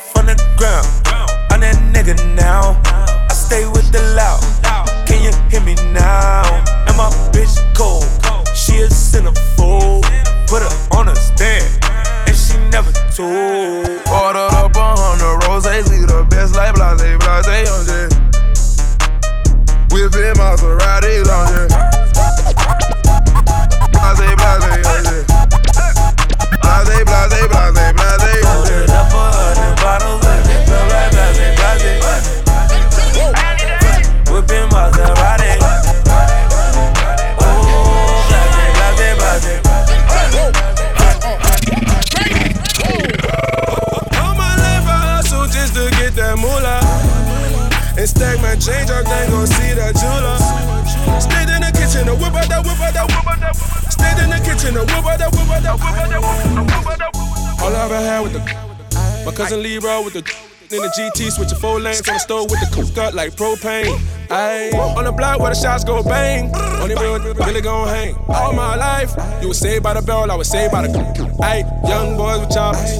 with the in the GT, switching four lanes on the stove with the cook like propane. Ayy, on the block where the shots go bang. Only real really gon' hang. All my life, you was saved by the bell, I was saved by the. Ayy, young boys with choppers,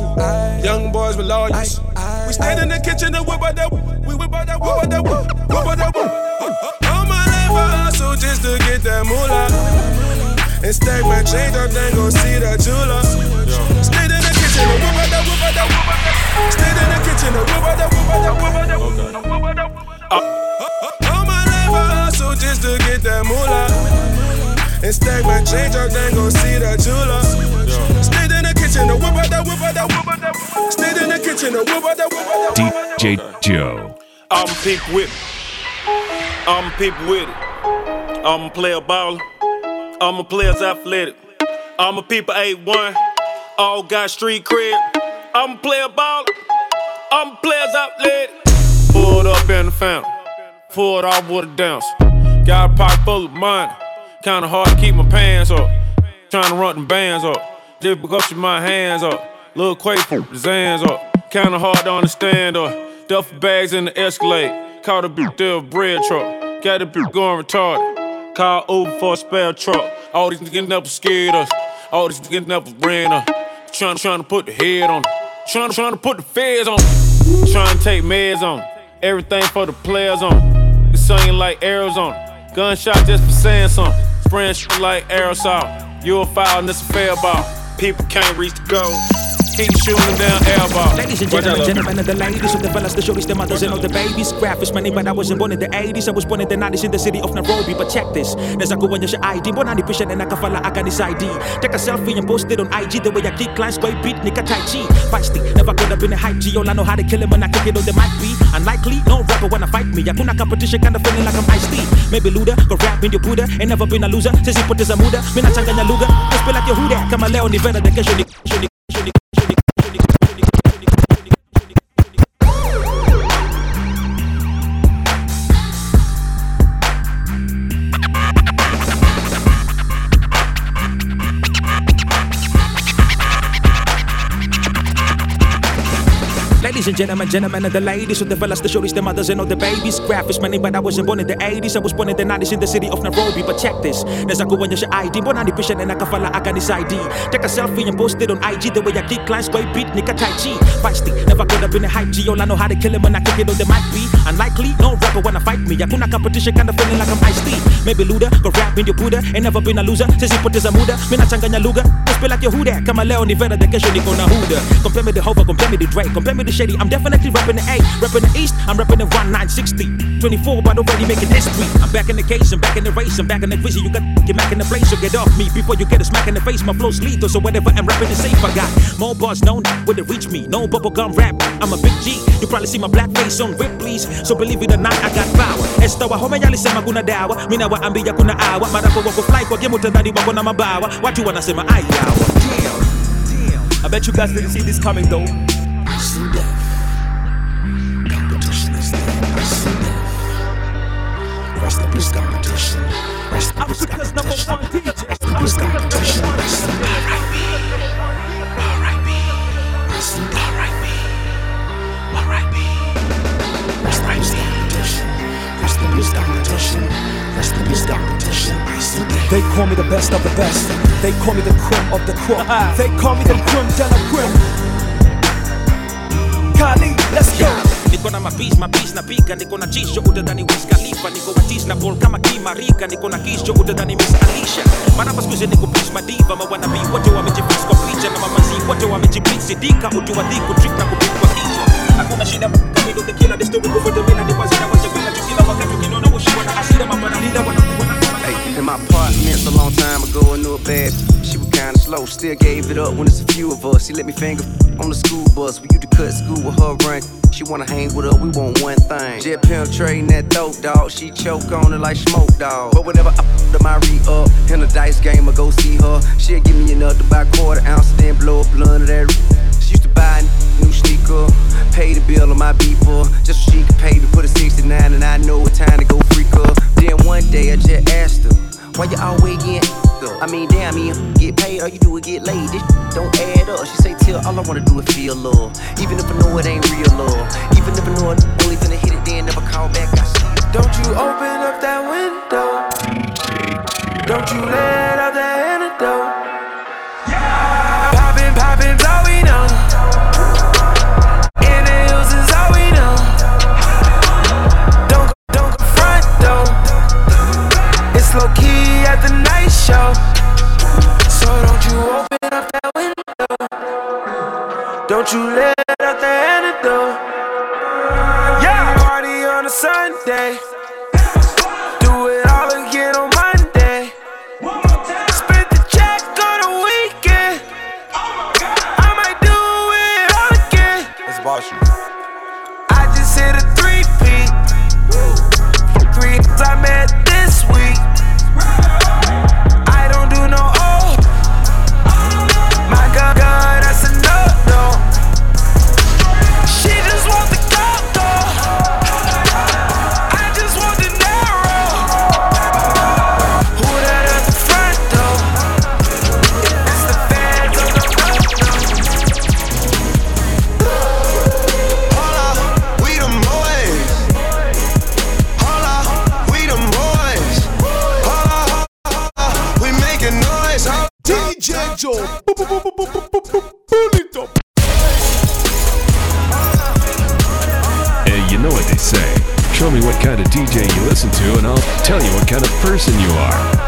young boys with lawyers. We stayed in the kitchen and whip out that, we whip out that, whip out that, whip whip out that. whip. All my life I hustle just to get that moolah. And stack my change up, then gon' see that jeweler. Stayed in the kitchen and whip out that, whip out that, whip out that. Stayed in the kitchen and whip out that, whip out that, whip out that, whip out that, whip. All my life I hustle just to get that moolah. And stack my change up, then gon' see that jeweler. Stayed in the kitchen and whip out that, whip out that, whip out that. Stayed in the kitchen and whip out that, whip out that. DJ Joe. I'm people with it. I'm people with it. I'm play a player baller. I'm a player's athletic. I'm a people 8-1. All got street cred. I'm a player baller. I'm player's athletic. Pulled up in the fountain. Pulled off with a dance. Got a pocket full of money. Kinda hard to keep my pants up. Trying to run them bands up. Just because you my hands up. Lil Quake the Zans up. Kinda hard to understand up. Duffel bags in the Escalade. Caught a bitch there a bread truck. Got a bitch going retarded. Call Uber for a spare truck. All these niggas never scared us. All these niggas never ran us. Trying, trying to put the head on. Trying, trying to put the feds on. Trying to take meds on. Everything for the players on. It's singing like Arizona. Gunshot just for saying something. Spraying shit like aerosol. You a foul and it's a fair ball. People can't reach the goal. Keep shooting down ball. Ladies and gentlemen, gentlemen and the ladies, with the fellas, the shorties, the mothers, and all the babies. Graphics, money, but I wasn't born in the 80s. I was born in the 90s in the city of Nairobi. But check this, naweza kuonyesha ID, mbona nipisha na nakafala akanis ID. Take a selfie and post it on IG. The way I kick clients, boy beat, nika tai chi. Feisty, never could have been a hype G. All I know how to kill him when I kick it on the mic be. Unlikely, no rapper wanna fight me. Hakuna competition, kinda feeling like I'm Ice T. Maybe Luda, go rap in your Buddha. Ain't never been a loser, since he put this a muda. Mina changanya lugha, just be like your huda. Kama leo ni vera, then kesho ni kesho ni Ladies and gentlemen, gentlemen and the ladies, with the fellas, the shorties, the mothers, and all the babies. Graphics, money, but I wasn't born in the 80s. I was born in the 90s in the city of Nairobi. But check this, naweza kuonyesha ID, mbona nipisha na nakafala akanis ID. Take a selfie and post it on IG. The way I kick clients, boy beat, nika tai chi. Feisty, never could have been a hype G. All I know how to kill him when I kick it on the mic be. Unlikely, no rapper wanna fight me. Hakuna competition, kinda feeling like I'm Ice T. Maybe Luda, go rap in your Buddha. Ain't never been a loser, since he put this a muda. Mina changanya lugha, just be like your huda. Kama leo ni vera, then kesho niko na huda. Compare me the Hova, compare me the Drake, compare me the Shady. I'm definitely rapping the A, rapping the East. I'm rapping the 1960. 24, but already making history. I'm back in the case, I'm back in the race, I'm back in the quiz. You got get back in the place, so get off me before you get a smack in the face. My flow's lethal, so whatever I'm rapping is safe. I got more bars, no where to reach me. No bubblegum rap, I'm a big G. You probably see my black face on Ripley's, so believe it or not, I got power. Esto wahome yalisema kuna dawa, mina waambia kuna awa. Marako wako fly kwa game utadhani wako na mabawa. Watu wanasema ayawa. I bet you guys didn't see this coming though. Rest in peace, competition. Rest in peace, competition. Rest in peace, competition. Rest in They call me the best of the best. They call me the creme of the crop. they call me the creme de la creme. Kali, let's go. Niko na mabis mabis napiga niko na chisho utadhani Wiz Khalifa niko matis na ball kama kimarika niko na kisho utadhani Miss Alicia marapa skuizi niko bis madiva mawanabi wote wamejifix kwa picha na mamazi wote wamejipix sidika utuwadhiku trip na kupigwa kichwa hakuna shida kamido over the mina ni wazina wacha bila tukila wakati ukinona ushiwa na hasira mambo wanakuwa in my apartments a long time ago, I knew a bad. She was kinda slow, still gave it up when it's a few of us. She let me finger on the school bus. We used to cut school with her run. She wanna hang with her, we want one thing. Jet penetrating that dope dog. She choke on it like smoke dog. But whenever I put my re up in the dice game, I go see her. She'll give me enough to buy quarter ounce, then blow a blunt of that. She used to buy a new sneaker, pay the bill on my beeper, just so she could pay me for the 69, and I know it's time to go freak her. Then one day I just asked her, why you always getting up? I mean, damn, me get paid, all you do is get laid. This don't add up. She say, till all I wanna do is feel love. Even if I know it ain't real love. Even if I know it only finna hit it, then never call back. I see. Don't you open up that window. Don't you let out that antidote. Poppin', poppin's all we know. In the hills is all we know. Don't, don't confront though. It's low key at the night show. So don't you open up that window. Don't you let out the antidote. Yeah, party on a Sunday. Person you are.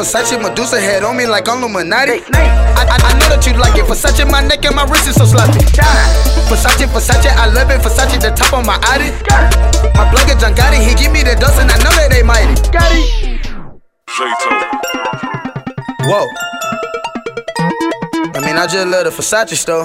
Versace Medusa head on me like I'm Illuminati. I, I, I know that you like it. Versace, my neck and my wrist is so sloppy. Versace, Versace, I love it. Versace, the top of my Audi. My blogger John Gotti, he give me the dust and I know that they mighty. Whoa. I mean, I just love the Versace store.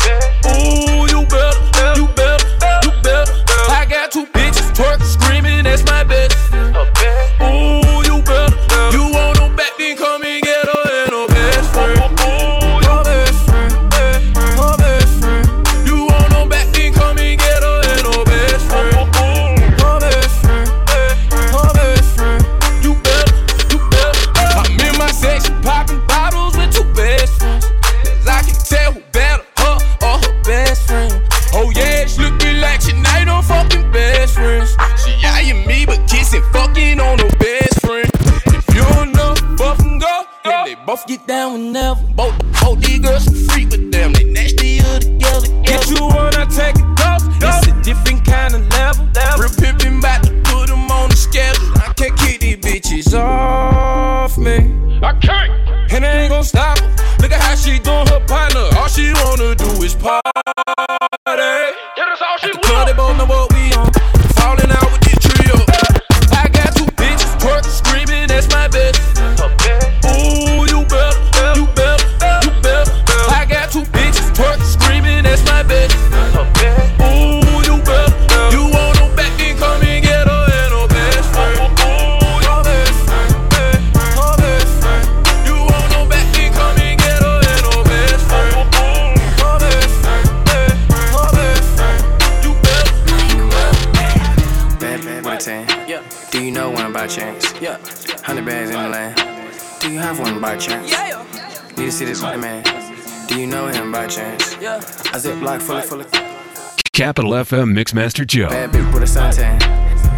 FM Mixmaster Joe. Bad bitch with a suntan.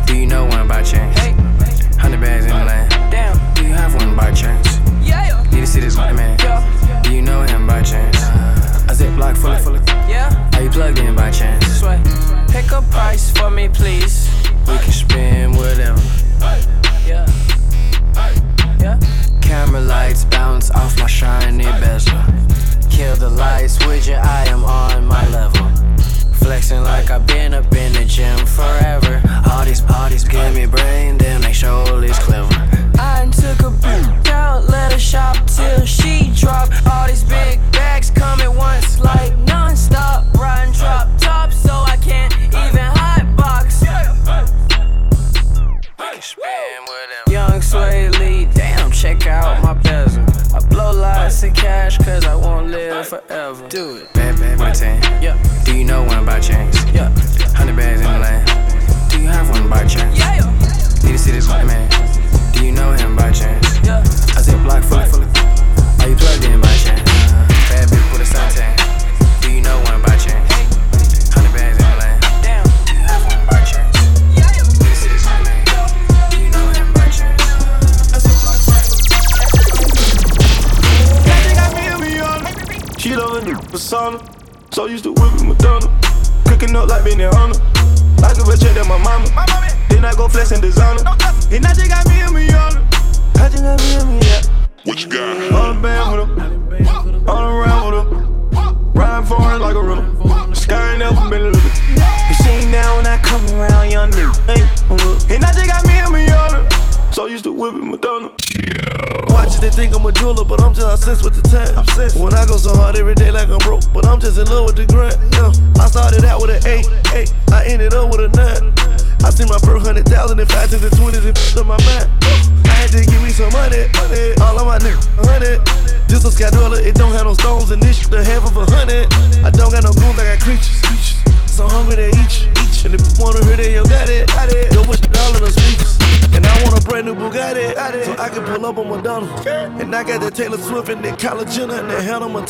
Do you know one by chance? Hundred bags in the land. Do you have one by chance? Need to see this white man. Do you know him by chance? A ziplock full of full of. Yeah. Are you plugged in by chance? Pick a price for me, please. We can spend whatever. Yeah. Yeah. Camera lights bounce off my shiny bezel. Kill the lights with your eye, I'm on my level flexing like I've been up in the gym forever. All these, parties get give me brain, damn, they sure is clever.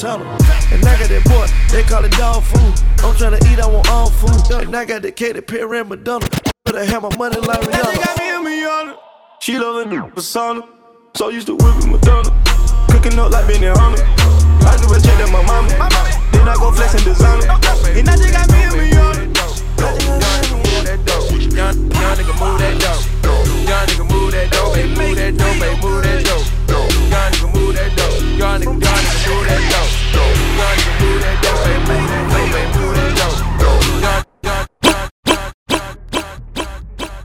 Montana. And I got that boy, they call it dog food. I'm trying to eat, I want all food. And I got the Katy Perry and Madonna. But I have my money like Rihanna. And they got me in Rihanna. She loving the persona. So used to whip whipping Madonna. Cooking up like Benny Hunter. I do a check that my mama. Then I go flex and designer. it. And now they got me in Rihanna. Young nigga move that dope. Young nigga move that dope. Move that dope. Move that dope. Young nigga that gonna that that move that move that.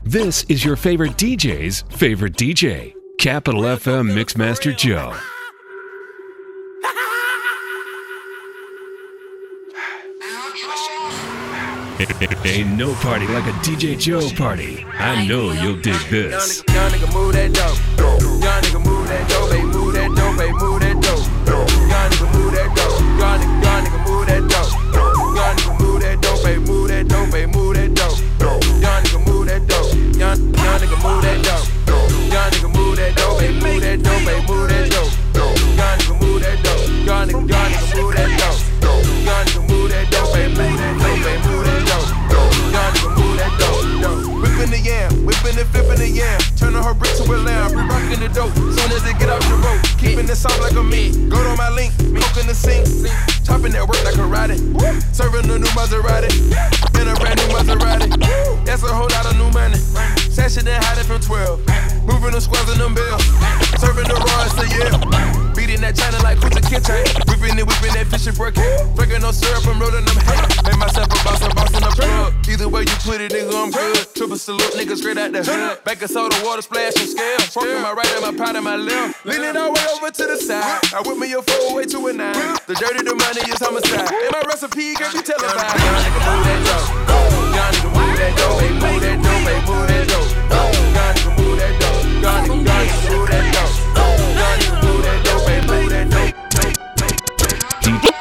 This is your favorite DJ's favorite DJ, Capital FM Mixmaster Joe. Ain't no party like a DJ Joe party. I know you'll dig this that dope, babe, move that dope, babe, move that dope. Guns flipping the yam, turning her brick to a lamb. Re rocking the dope, soon as they get out the road. Keeping the soft like a meat. Gold on my link, poking the sink. Chopping that work like karate. Serving a new Maserati. In a brand new Maserati. That's a whole lot of new money. Sashing and hiding from 12. Moving the squads and them bills. Serving the rods to yeah. Beating that China like Kuta Kitchen. Whipping it, whipping that fishing brook. Drinking no syrup, I'm rolling them hay. Made myself a boss, a boss in the plug. Either way you put it, nigga, I'm good. Triple salute, nigga, straight out the hood. Back of soda, water splash and scale. Smoking my right and my pot and my left. Leaning all the way over to the side. I whip me a four way to a nine. The dirty, the money is homicide. And my recipe can't be televised. Young nigga, move that dough. Young nigga, move that dough. Hey, move that dough. Hey, move that dough. Young nigga, move that dough. Young nigga, move that dough.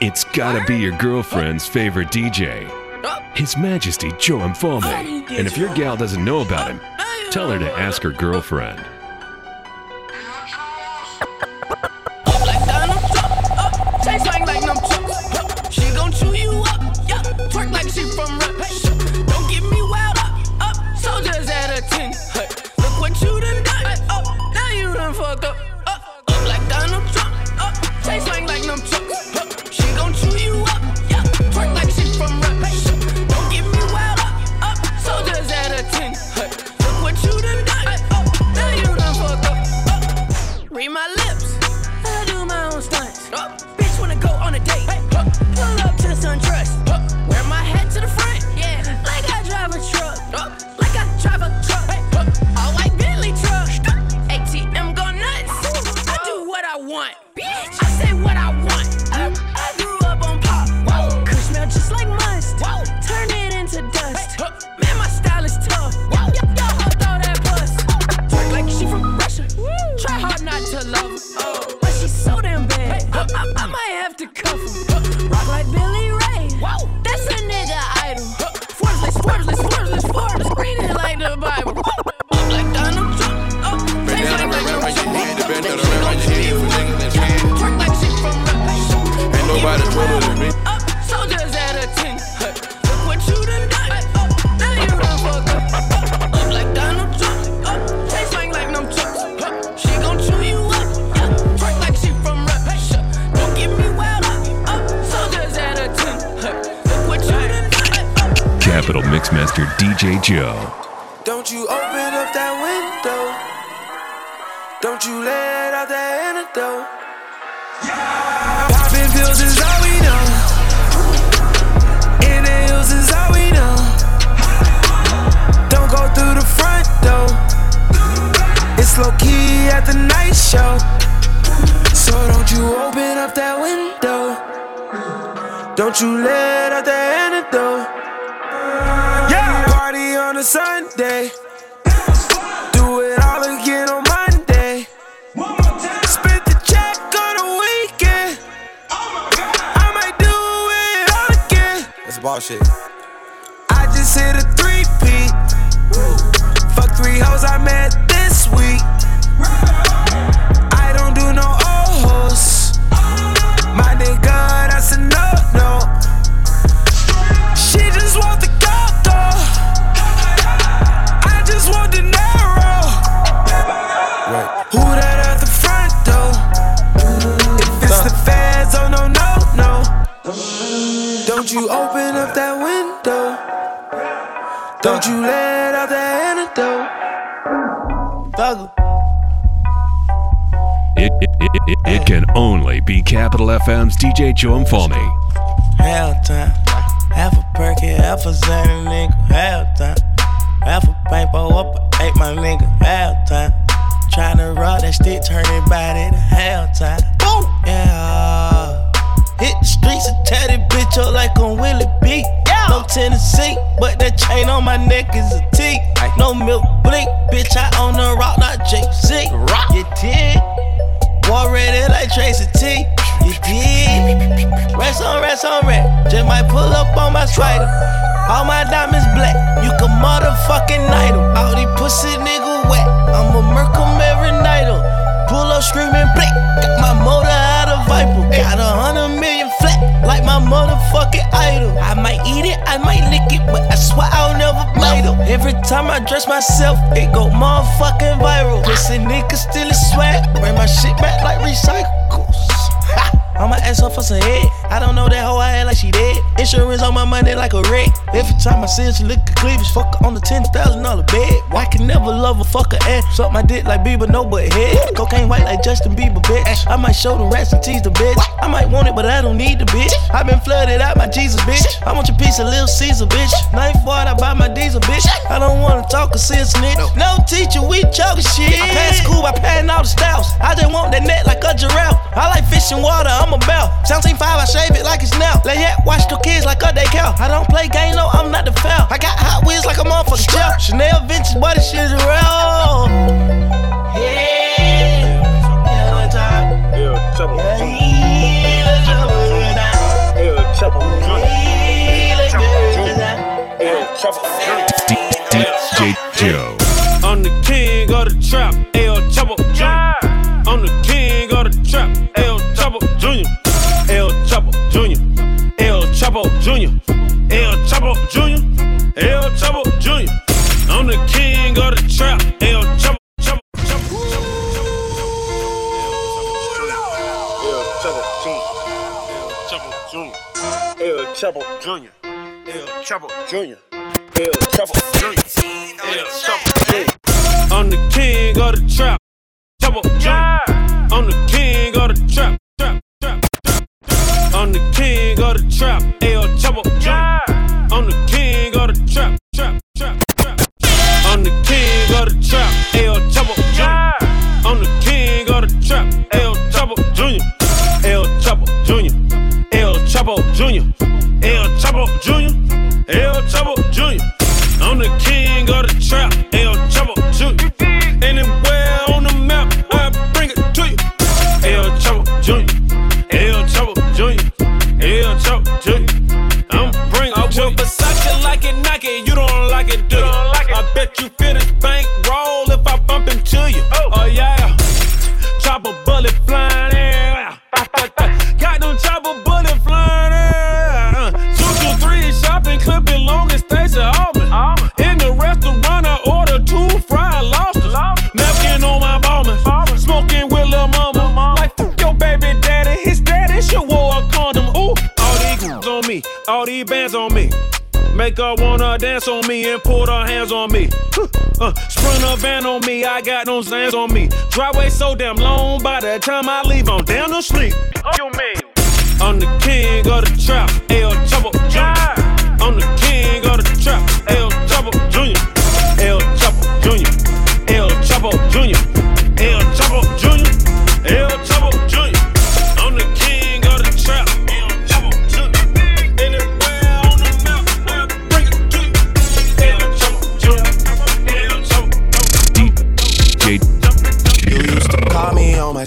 It's gotta be your girlfriend's favorite DJ. His Majesty Joe Mfalme. And if your gal doesn't know about him, tell her to ask her girlfriend. Read my lips. I do my own stunts. Uh, bitch wanna go on a date. Hey, pull up to the SunTrust. Wear my hat to the front. Yeah, like I drive a truck. Uh, like I drive a truck. Hey, uh, all white Bentley truck. ATM go nuts. I do what I want. Cuff her. Rock like Billy Ray. Whoa, that's a nigga idol. Forbes list, DJ Joe. Don't you open up that window. Don't you let out that antidote. Popping pills is all we know. Inhales is all we know. Don't go through the front. It's low key at the night show. So don't you open up that window. Don't you let out that antidote. Yeah, party on a Sunday. Do it all again on Monday. Spent the check on the weekend. I might do it all again. That's bullshit. I just hit a three P. Fuck three hoes I met you open up that window. Don't you let out that antidote. Thugger. It, it, it, it, it can only be Capital FM's DJ Joe Mfalme. Half time. Half a perky, half a Xanny, nigga. Half time. Half a paintball up, a eight, my nigga. Half time. Tryna rock that stick, turn it body to half time. Boom! Yeah. Hit the streets and tear that bitch up like on Willie B. No Tennessee, but that chain on my neck is a T. No milk blink, bitch, I own the rock, not JC. Rock. You did? War ready like Tracy T. You did? Rest on rest on rest. Just might pull up on my spider. All my diamonds black. You can motherfucking night 'em. All these pussy nigga wet. I'ma murk 'em every night. oh. Pull up screaming blick. Got my motor out of Viper. Got a hundred. Like my motherfucking idol. I might eat it, I might lick it, but I swear I'll never bite 'em. Every time I dress myself, it go motherfucking viral. Pussy niggas still is swag. Bring my shit back like recycles. Ha! I'ma ask her for some head. I don't know that hoe I had like she dead. Insurance on my money like a wreck. Every time I see her, she look at cleavage. Fuck her on the ten thousand dollar bed. Why can never love a fuck her ass. Suck my dick like Bieber, no but head. Cocaine white like Justin Bieber, bitch. I might show the rats and tease the bitch. I might want it, but I don't need the bitch. I been flooded out my Jesus, bitch. I want your piece of Lil Caesar, bitch. Knife forward, I buy my diesel, bitch. I don't wanna talk or see a snitch. No teacher, we talking shit. I passed school by patting all the styles. I just want that net like a giraffe. I like fish and water, I'm about. 17.5, I shave it like it's now. Let yet watch the kids like a day cow. I don't play game, no, I'm not the foul. I got hot wheels like a motherfucking gel. Chanel vintage, boy, this shit is real. Yeah. Yeah, time. Yeah, trouble. Yeah, trouble. Yeah, trouble. Yeah, trouble. DJ Joe. I'm the king of the trap, El of the trap, El Chapo Chapo Chapo. El Chapo Jr. El Chapo Jr. El Chapo Jr. El Chapo Jr. El Chapo Jr. I'm the king of the trap. Chapo Jr. I'm the king of the trap. Trap, trap, trap. I'm the king of the trap. El Chapo Jr. I'm the El Chapo Make her wanna dance on me and put her hands on me. Uh, sprint a van on me, I got no sands on me. Driveway so damn long, by the time I leave, I'm down to sleep. You mean? I'm the king of the trap, El Chapo Jr. I'm the king of the trap, El Chapo Jr. El Chapo Jr. El Chapo Jr.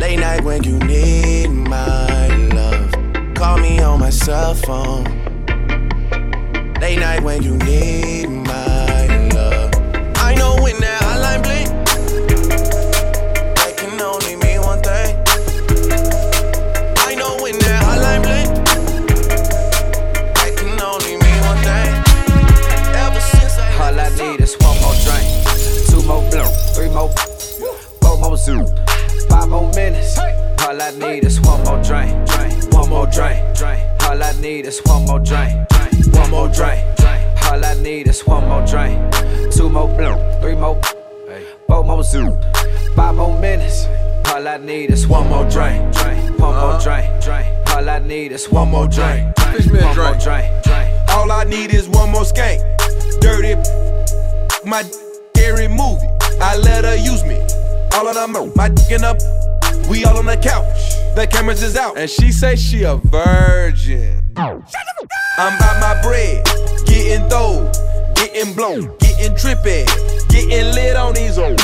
Late night when you need my love. Call me on my cell phone. Late night when you need my love. I know when that hotline blink. All I need is one more drink, two more three more, four more zoom more minutes. All I need is one more drink. drink, One more drink. drink. All I need is one more drink. drink, One more drink. drink. All I need is one more drink. Two more bloom. Three more. Four more zoo. Five more minutes. All I need is one more drink. drink, One more drink. drink. All I need is one more drink. One more drink. drink. All I need is one more skank. Dirty, my scary movie. I let her use me. All of them, my dick in up. We all on the couch. The cameras is out. And she say she a virgin. I'm by my bread. Getting throw. Getting blown. Getting trippy. Getting lit on these old.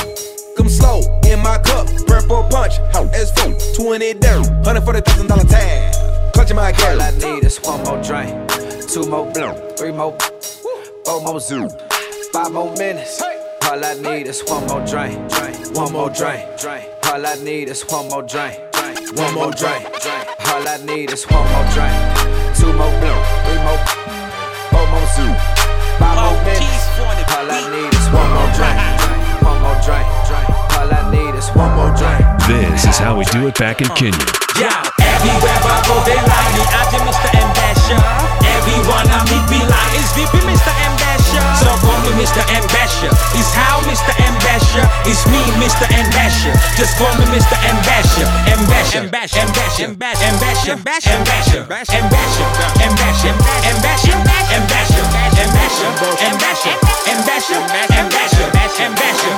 Come slow in my cup. Purple punch. How as full. 20 dirt. $140,000 tag. Clutching my All I need is one more drink, two more bloom, three more, four more zoo, five more minutes. All I need is one more drink, one more drink. All I need is one more drink, one more drink. All I need is one more drink, two more bloom, three more, four more zoo, five more minutes. All I need is one more drink, one more drink. All I need is one more drink. This is how we do it back in Kenya. Yeah, everywhere I go, they like me. I just Mr. Ambassador. Everyone I meet be like, it's VP Mr. Ambassador. So call me Mr. Ambassador. It's how Mr. Ambassador. It's me, Mr. Ambassador. Just call me Mr. Ambassador. Ambassador. Ambassador. Ambassador. Ambassador. Ambassador. Ambassador. Ambassador. Ambassador. Ambassador. Ambassador. Ambassador. Ambassador. Ambassador.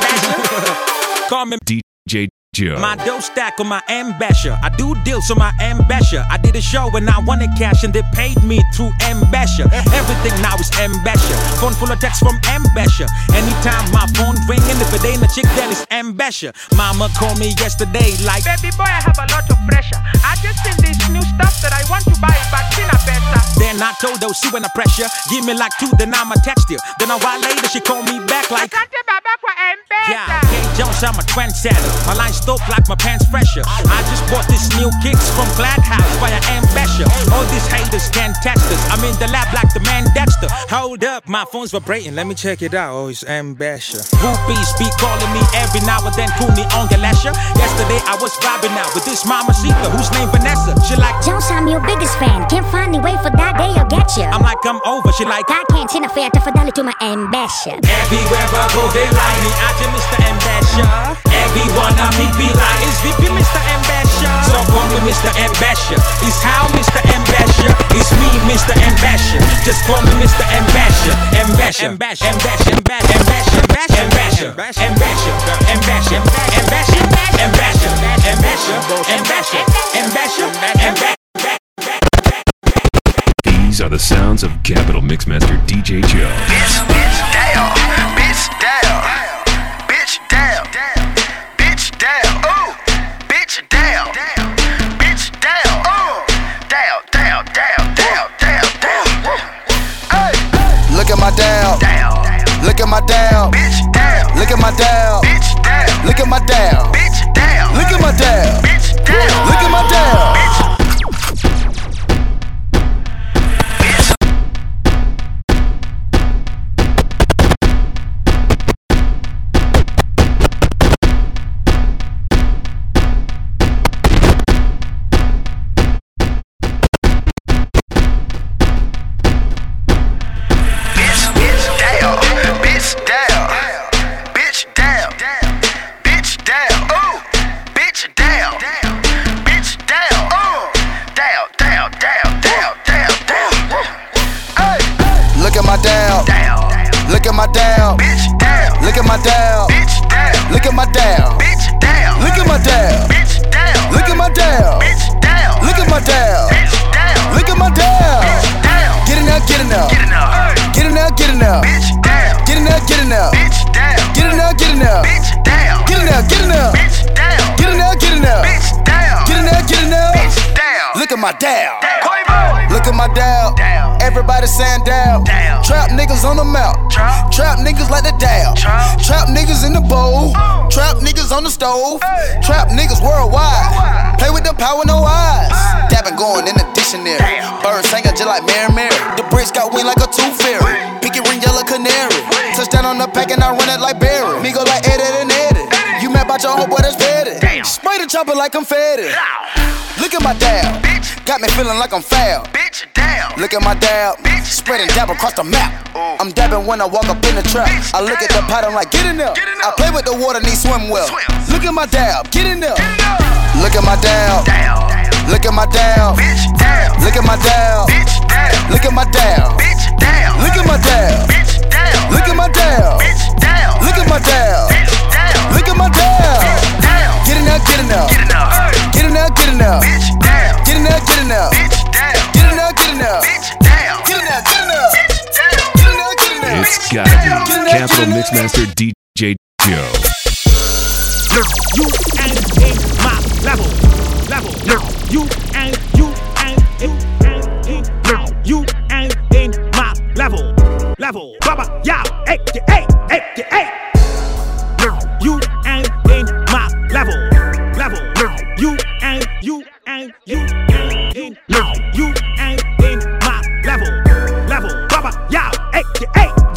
Call me DJ Joe. my dough stack on my ambassador. I do deals on my ambassador. I did a show and I wanted cash and they paid me through ambassador. Everything now is ambassador. Phone full of texts from ambassador. Anytime my phone ringing, if it ain't a chick, then it's ambassador. Mama called me yesterday like, Baby boy, I have a lot of pressure. I just seen this new stuff that I want to buy, but in a better. Then I told her, see when I pressure, give me like two, then I'ma text you. Then a while later, she called me back like, I got the baba for ambassador. Yeah, K Jones, I'm a trendsetter. My line stoked like my pants fresher. I just bought this new kicks from Glad House via Ambassador. All these haters can't test us. I'm in the lab like the man Dexter. Hold up, my phone's vibrating. Let me check it out. Oh, it's Ambassador. Groupies be calling me every now and then, cool me on Galasha. Yesterday I was vibing out with this mama Sita, whose name Vanessa. She like, Jones, I'm your biggest fan. Can't find any way for that day, I'll get ya. I'm like, I'm over. She like, I can't send a fair to Fidel to my ambassador. Everywhere I go, they like me. I just Mr. Ambassador. Uh-huh. Everyone I meet be like, it's VP Mr. Ambassador. So call me Mr. Ambassador. It's how Mr. Ambassador. It's me, Mr. Ambassador. Just call me Mr. Ambassador. Ambassador. Ambassador. Ambassador. Ambassador. Ambassador. Ambassador. Ambassador. Ambassador. Ambassador. Ambassador. Ambassador. Ambassador. These are the sounds of Capital Mixmaster DJ Joe. my dab. Look at my dab. Look at my dab. Look at my dab. Look at my dab. Look at my dab. Down. Look at my down. Bitch, down. Look at my down. Bitch, down. Look at my down. Bitch, down. Look at my down. Bitch, down. Look at my down. Bitch, down. Look at my down. down. Get in there, get in there. Get in there. Get in there, get there. Bitch, down. Get in there, get in there. Bitch, down. Get in there, get in there. Bitch, down. Get in there, get in there. Bitch, down. Get in there, get in there. Bitch, down. Get in there, get in there. Bitch, down. Look at my down. Look at my down. Everybody saying down. Trap niggas on the mount. Trap niggas like the down. Trap niggas in the bowl. Trap niggas on the stove. Trap niggas worldwide. Play with the power, no eyes. Dabbing going in the dictionary. Bird singing just like Mary Mary. The bricks got wing like a tooth fairy. Pinky ring yellow canary. Touchdown on the pack and I run it like Barry. Me go like Eddie and Eddie. You mad about your whole boy that's petty. the chopper like I'm fed. Look at my dab. Got me feeling like I'm foul. Bitch, damn. Look at my dab. Spreading dab across the map. I'm dabbing when I walk up in the trap. I look at the pattern like, get in there. I play with the water, need swim well. Look at my dab. Get in there. Look at my dab. Look at my dab. Look at my dab. Look at my dab. Look at my dab. Look at my dab. Look at my dab. Look at my dab. Get in there, get in there. Get in there, get in there. Get in there, get in there. It's gotta be Capital Mixmaster DJ Joe. Look, you ain't in my level. Level. Look, you ain't, you ain't, you ain't, look, you ain't in my level. Level. Baba, yeah, hey, yeah, hey, hey, hey. Look, you ain't in my level. Level. Look, you ain't, you ain't, you ain't in my level.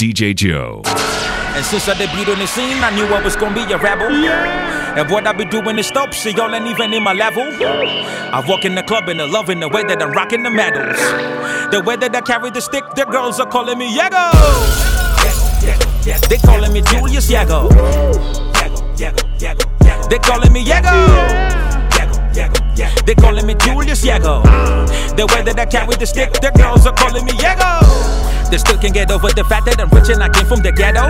DJ Joe. And since I debuted on the scene, I knew I was gonna be a rebel. And what I be doing is dope, see y'all ain't even in my level. I walk in the club and I love in the way that I'm rocking the medals. The way that I carry the stick, the girls are calling me Yego. They calling me Julius Yego. They calling me Yego. They calling me Julius Yego. The way that I carry the stick, the girls are calling me Yego. They still can't get over the fact that I'm rich and I came from the ghetto.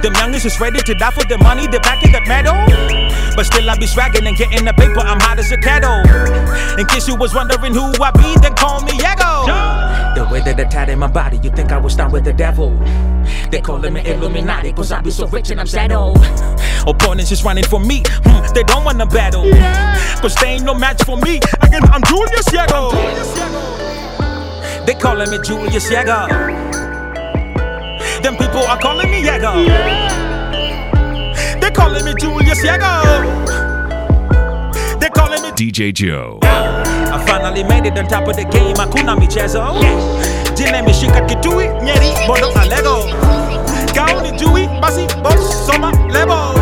Them youngest is ready to die for the money, the back in the medal. But still I be swagging and getting the paper, I'm hot as a kettle. In case you was wondering who I be, then call me Yego. The way that I tied in my body, you think I was down with the devil. They calling me Illuminati, cause I be so rich and I'm settled. Opponents is running for me, hmm, they don't wanna battle. Cause they ain't no match for me. Again, I'm Julius Yego. They calling me Julius Yego. Them people are calling me Yego. They calling me Julius Yego. They calling me DJ Joe. I finally made it on top of the game, hakuna michezo. Jina imeshika kitui, nyeri, mondo alego. Gauni jui, basi, boss, soma, lebo.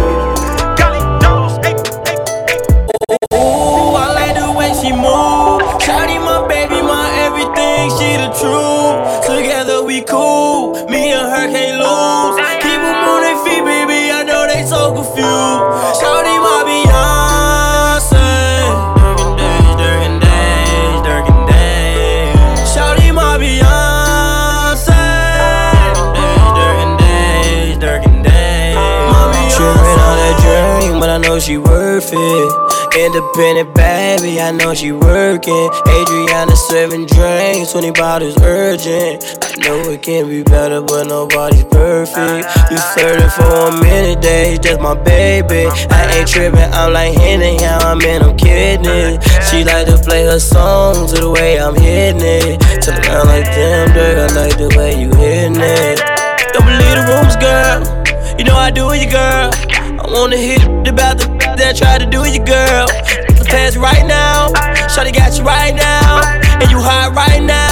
Gali, dos, hey, Ooh, I like the way she move. Shawty, my baby, my everything, she the truth. Together we cool, me and her can't lose. Keep 'em on their feet, baby, I know they so confused. Shawty, my Beyonce. Durkin days, Durkin days, Durkin days. Shawty, my Beyonce. Durkin days, Durkin days. She ran on that dream, but I know she worth it. Independent baby, I know she working. Adriana serving drinks, 20 bottles urgent. I know it can be better, but nobody's perfect. You flirting for a minute, days, just my baby. I ain't tripping, I'm like Henny, how I'm in, I'm kidding. She like to play her songs to the way I'm hitting it. Turn around like damn, Durk, I like the way you hitting it. Don't believe the rumors, girl. You know I do you, girl. I wanna hit the that tried to do you, girl. The past right now, Shawty got you right now, and you hot right now.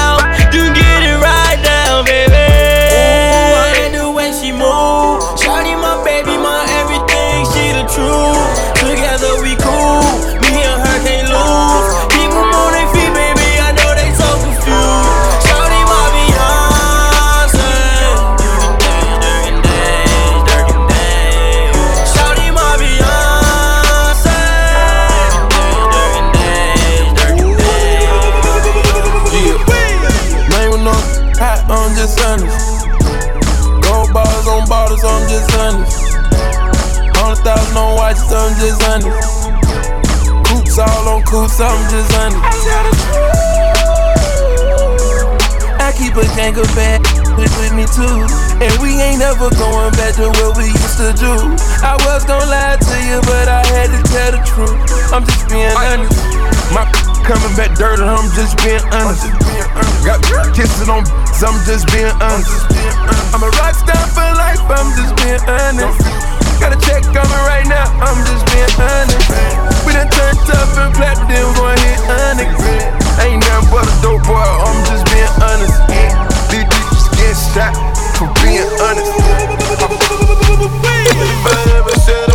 With, with me too. And we ain't never going back to what we used to do. I was gonna lie to you, but I had to tell the truth. I'm just being honest. My coming back dirty, I'm just being honest. Got kisses on, I'm just being honest. I'm a rock star for life, I'm just being honest. Got a check coming right now, I'm just being honest. We done turned tough and platinum, then we gon' hit honest. Ain't nothing but a dope boy, I'm just being honest. These bitches get shot for being honest. If I ever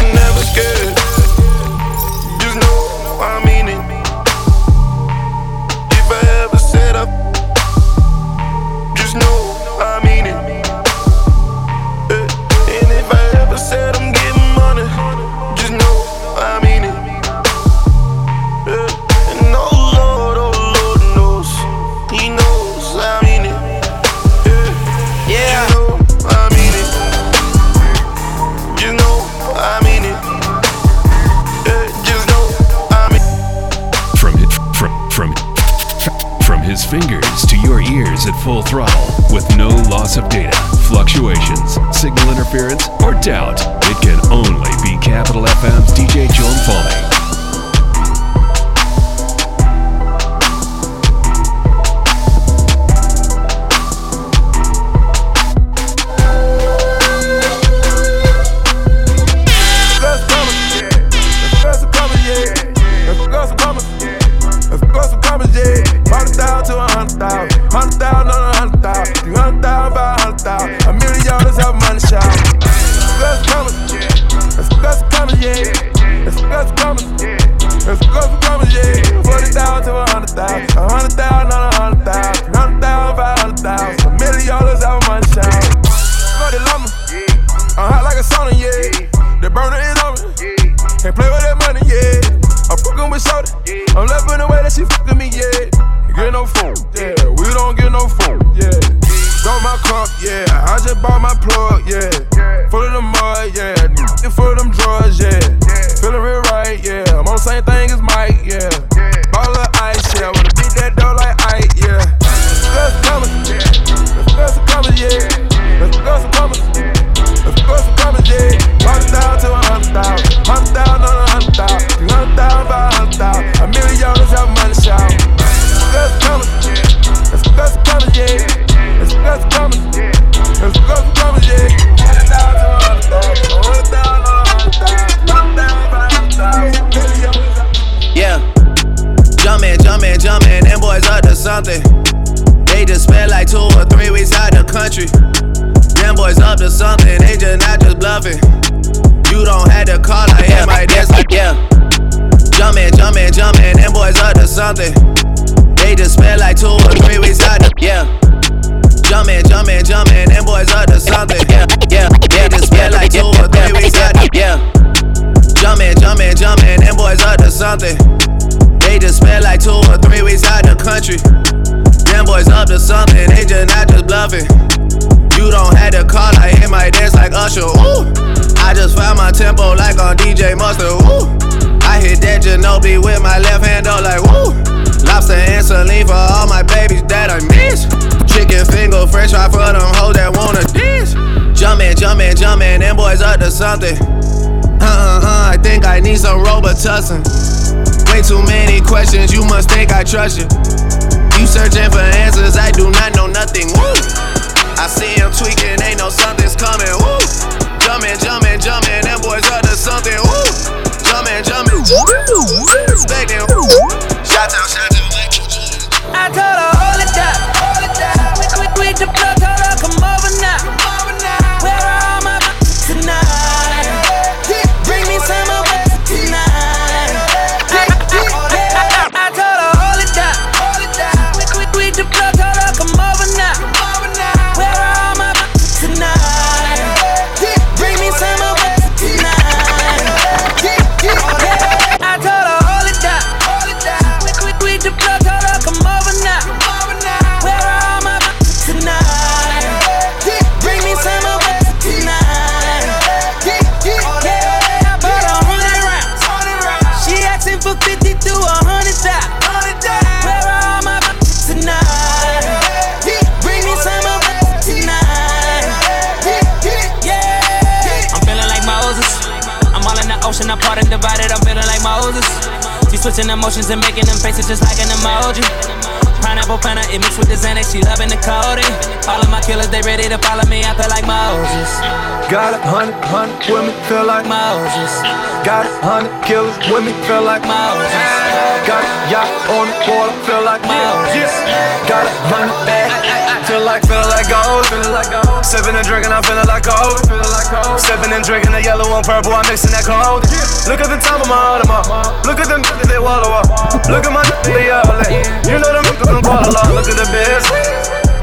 or doubt, something. They just spent like two or three weeks out the country. Them boys up to something, they just not just bluffing. You don't have to call, I hit my dance like Usher. Ooh. I just found my tempo like on DJ Mustard. Ooh. I hit that Ginobili with my left hand, though, like woo. Lobster and saline for all my babies that I miss. Chicken finger, fresh fry for them hoes that wanna dance. Jumpin', jumpin', jumpin', them boys up to something. Uh uh uh, I think I need some Robitussin. Way too many questions, you must think I trust you. You searching for answers, I do not know nothing. Woo! I see him tweaking, ain't no something's coming. Woo! Jumpin', jumpin', jumpin', them boys up to something. Woo! Jumpin', jumpin', expecting. Woo! Shout out, shout out. Switching emotions and making them faces just like an emoji. Pineapple planner, it mixed with the Xanax, she loving the codeine. All of my killers, they ready to follow me, I feel like Moses. Got a hundred, hundred women, feel like Moses. Got a hundred killers, women, feel like Moses. Got a yacht on the water, feel like Moses. Got a hundred back, feel like, feel like gold. Sipping and drinking, I'm feeling like gold. Sipping and drinking the yellow and purple, I'm mixing that cold. Look at the top of my Audemars, look at them they wallow up. Look at my they outlet, you know them niggas call a lot. Look at the biz.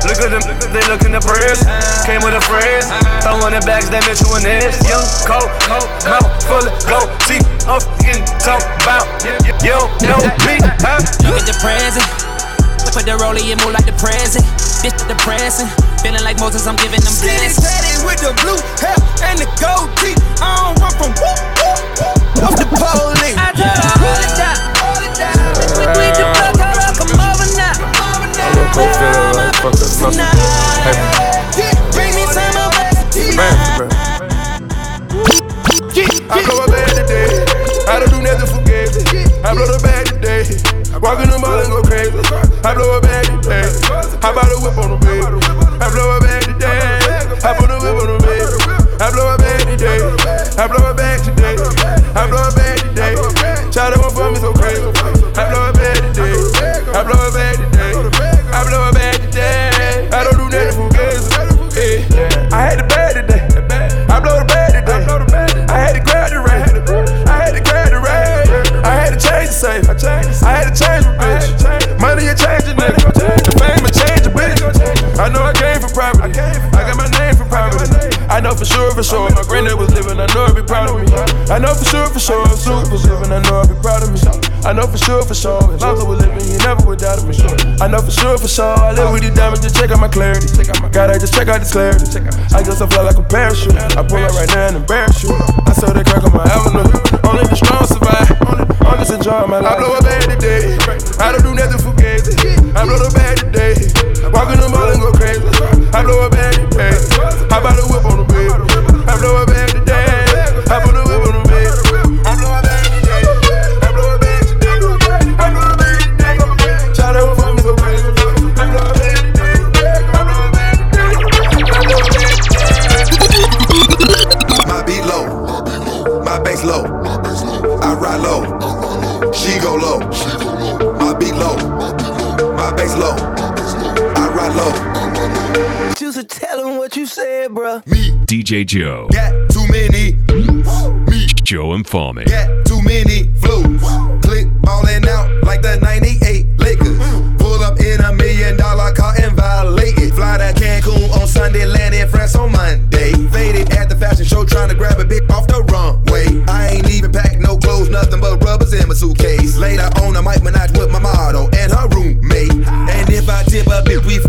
Look at them, they look in the prayers. Came with a phrase. Throwing the bags that met you in this. Young, cold, cold, mouth full of gold. Teeth up, talk about. You know me, huh? Look at the present. Put the rollie and move like the present. This depressing. Feeling like Moses, I'm giving them Skinny blessings. tatted with the blue hair and the gold teeth. I don't run from whoop, whoop, whoop, off the police. I told her, hold it down. We, we the plug, told her, come over now. Where are my tonight? Bring me some of it tonight. I don't do nothing for games. I blow the bag today. Walk in the mall and go crazy. I blow a bag today. I bought a whip on the baby. I blow a bag today. I put a whip on the baby. I blow a bag today. I blow a bag today. I blow a bag today. Child, that one for me so crazy. I blow a bag today. I blow a bag today. Sure, for sure. My granddad was living. I know he'd be proud of me. I know for sure, for sure. If was living. I know I'd be proud of me. I know for sure, for sure. If Lonzo was living, he never would doubt me. I know for sure, for sure. I live with these diamonds. Just check out my clarity. Gotta just check out this clarity. I I fly like a parachute. I pull up right now and embarrass you. I saw that crack on my avenue. Only the strong survive. I'm just enjoying my life. I blow a bag today. I don't do nothing for gays. I blow the bag today. Walk in the mall and go crazy. I blow a bag today. Hop out the whip on the bed. I blow a bag today. Hop on the whip on the. I blow a bag today. I blow a bag today. I blow a bag today. Try to for me so crazy. I blow a bag today. I blow a bag today. I blow a bag My beat low, my bass low. I ride low, she go low. My beat low, my bass low. I ride low. Choose to tell him what you said, bruh. Me. DJ Joe. Got too many, Me. Joe Mfalme. got too many flows. Click ballin' out like the 98 Lakers. Pull up in a million dollar car and violate it. Fly to Cancun on Sunday, land in France on Monday. Faded at the fashion show, trying to grab a bitch off the runway. I ain't even packed no clothes, nothing but rubbers in my suitcase. Later on, I might menage with my model and her roommate. And if I tip a bit, we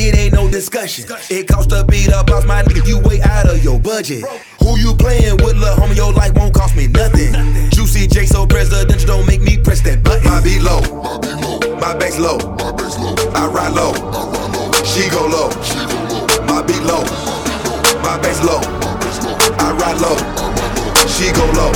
it ain't no discussion. It costs to beat up off my nigga, you way out of your budget. Who you playing with, lil' homie? Your life won't cost me nothing. Juicy J so presidential, don't make me press that button. My beat low, low, I ride low, she go low. My beat low, my bass low, I ride low, she go low,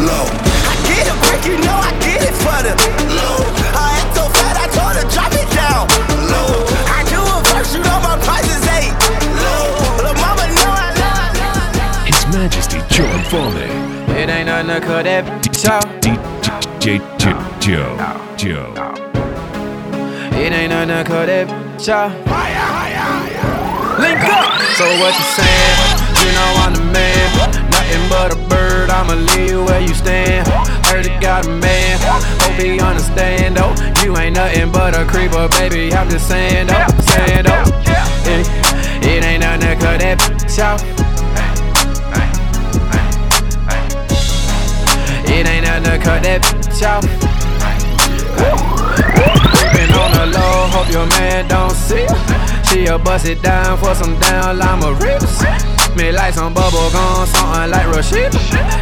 low. I get it quick, you know I get it for the low. I act so fat, I told her drop it down. Low. I do a verse, you know my price is eight. Low. But mama know I love. His Majesty Joe Mfalme. It ain't nothing to cut that bitch out. DJ Joe. Joe. Joe. It ain't nothing to cut that bitch out. Link up. So what you saying? You know I'm the man. Nothing but a bird. I'ma leave you where you stand. Heard it got a man. Hope he understand though. You ain't nothing but a creeper, baby. I'm just saying though. Saying though. It, it ain't nothing to cut that bitch cut that bitch out. Been on the low, hope your man don't see. She'll bust it down for some down llama rips. Me like some bubble gum, something like Rashida.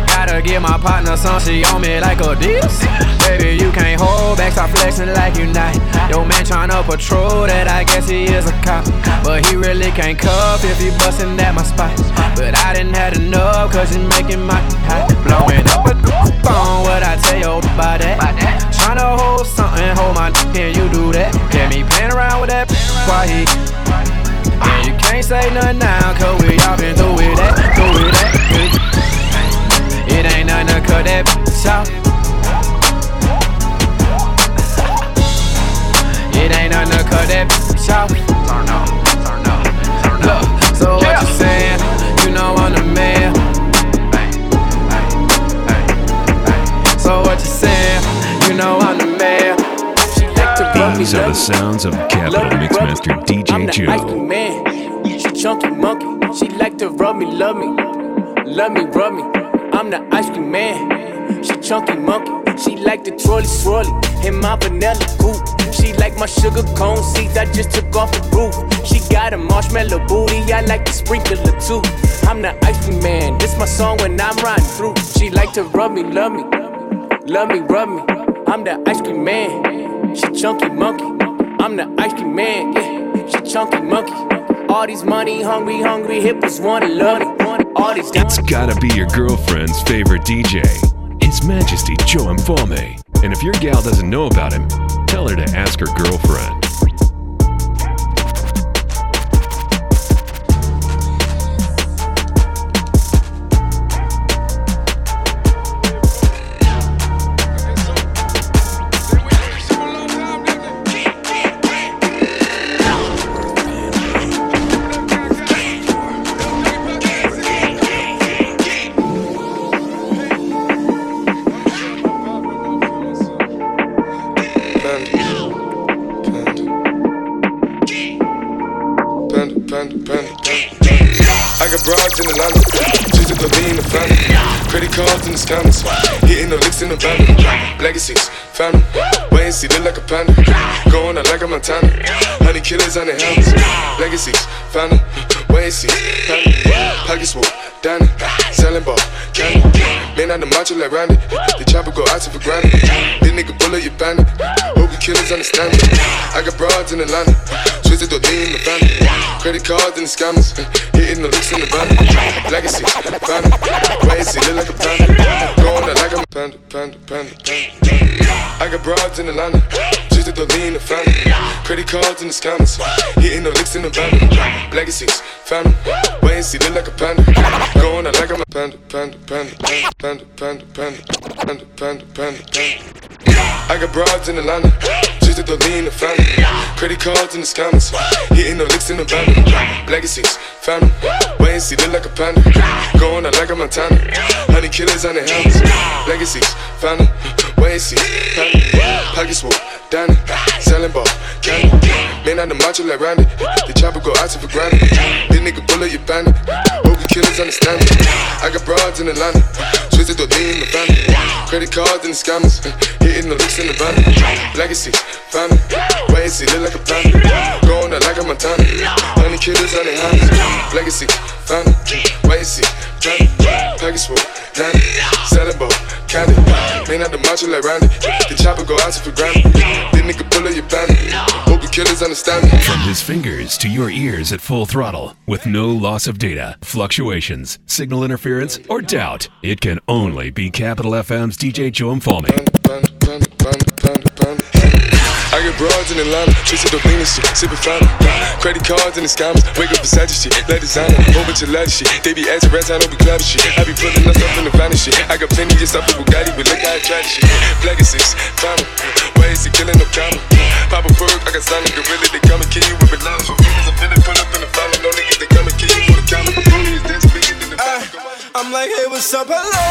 Gotta give my partner some, she on me like a Adidas. Baby, you can't hold back, stop flexing like you not. Yo, man tryna patrol that, I guess he is a cop. But he really can't cuff if he bustin' at my spot. But I didn't have enough, cause he making my hot. Blowing up a phone, what I tell you about that? Tryna hold something, hold my can you do that? Get me playing around with that why he and you can't say nothing now, cause we all been through with that, through with that. It ain't nothing to cut that bitch out. It ain't nothing to cut that bitch out. Turn up, These are the sounds of Capital Mixmaster I'm DJ the ice Joe. man. She chunky monkey. She like to rub me, love me, love me, rub me. I'm the ice cream man. She chunky monkey. She like the trolley swirly in my vanilla coupe. She like my sugar cone seeds. I just took off the roof. She got a marshmallow booty. I like the sprinkler too. I'm the ice cream man. This my song when I'm riding through. She like to rub me, love me, love me, rub me. I'm the ice cream man. She chunky monkey. I'm the ice cream man. Yeah, she chunky monkey. All these money hungry, hungry hippos wanna love me. All these It's gotta be your girlfriend's favorite DJ. His Majesty Joe Mfalme. And if your gal doesn't know about him, tell her to ask her girlfriend. In Atlanta, just to lean the family. Credit cards in the scammers, hitting the licks in the van. Legacies, family, wait and see, look like a panda. Going out like a Montana, honey killers on the helmets. Legacies, family, wait and see, family. Pockets full, Danny, selling ball, candy. Man on the macho like Randy, the chopper go out to for granted. This nigga bullet, you bandit. Hope you killers understand me. I got broads in the Atlanta, twisted the lean uh, in the family. Credit cards and the scammers, hitting the licks in the van. Legacy, family, wait and see, look like a panda. Going out like a panda, panda, panda, panda. I got broads in Atlanta, twisted the lean the family. Credit cards and the scammers, hitting the licks in the van. Legacies, family, wait and see, look like a panda. Going out like I'm a panda, panda, panda, panda, panda, panda, panda, panda, panda, panda. I got broads in Atlanta, just lean in the family. Credit cards and the scammers, hitting the licks in the van. Legacies, family, wait and see, look like a panda. Going out like a Montana, honey killers on the helmets. Legacies, family, see, family. Pockets full, Danny, selling ball, candy. Man on the macho like Randy, the chopper go out to for granted. This nigga bullet, you bandit. You killers understand me. I got broads in Atlanta, twisted the lean in the family. Credit cards and the scammers, hitting the licks in the van. Legacy, family, wait and see, look like a panda. Going out like a Montana, honey killers on the hands. Legacy, family, wait and see, family. Package full, Danny, candy. Man on the macho like Randy, the chopper go out to for granted. This nigga bullet, you bandit. Hope killers understand me. From his fingers to your ears at full throttle, with no loss of data, fluctuations, signal interference, or doubt, it can only be Capital FM's DJ Joe Mfalme. I broads in Atlanta, twisted the lean shit, sippin' fountain. Credit cards and the scammers, wake up beside shit, let designer, whole bunch of ladder shit. They be asking rats, I don't be clapping shit. I be putting us up in the vanity shit. I got plenty of stuff with Bugatti, but look how I try this shit. Legacies, family, ways to killing no comma. Pop a perk, I got signed gorilla, they come and kill you with. So feelings, I'm feeling, pull up in the follow, no niggas, they come and kill you with a comma. I'm like, hey, what's up, hello?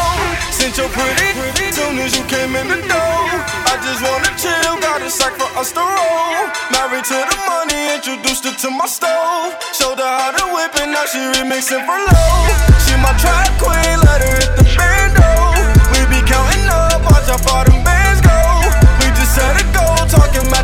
Since you're pretty, pretty, soon as you came in the door, I just wanna chill, got a sack for us to roll. Married to the money, introduced her to my stove. Showed her how to whip it, now she remixing for low. She my track queen, let her hit the bando. We be counting up, watch how far them bands go. We just set a goal, talking matching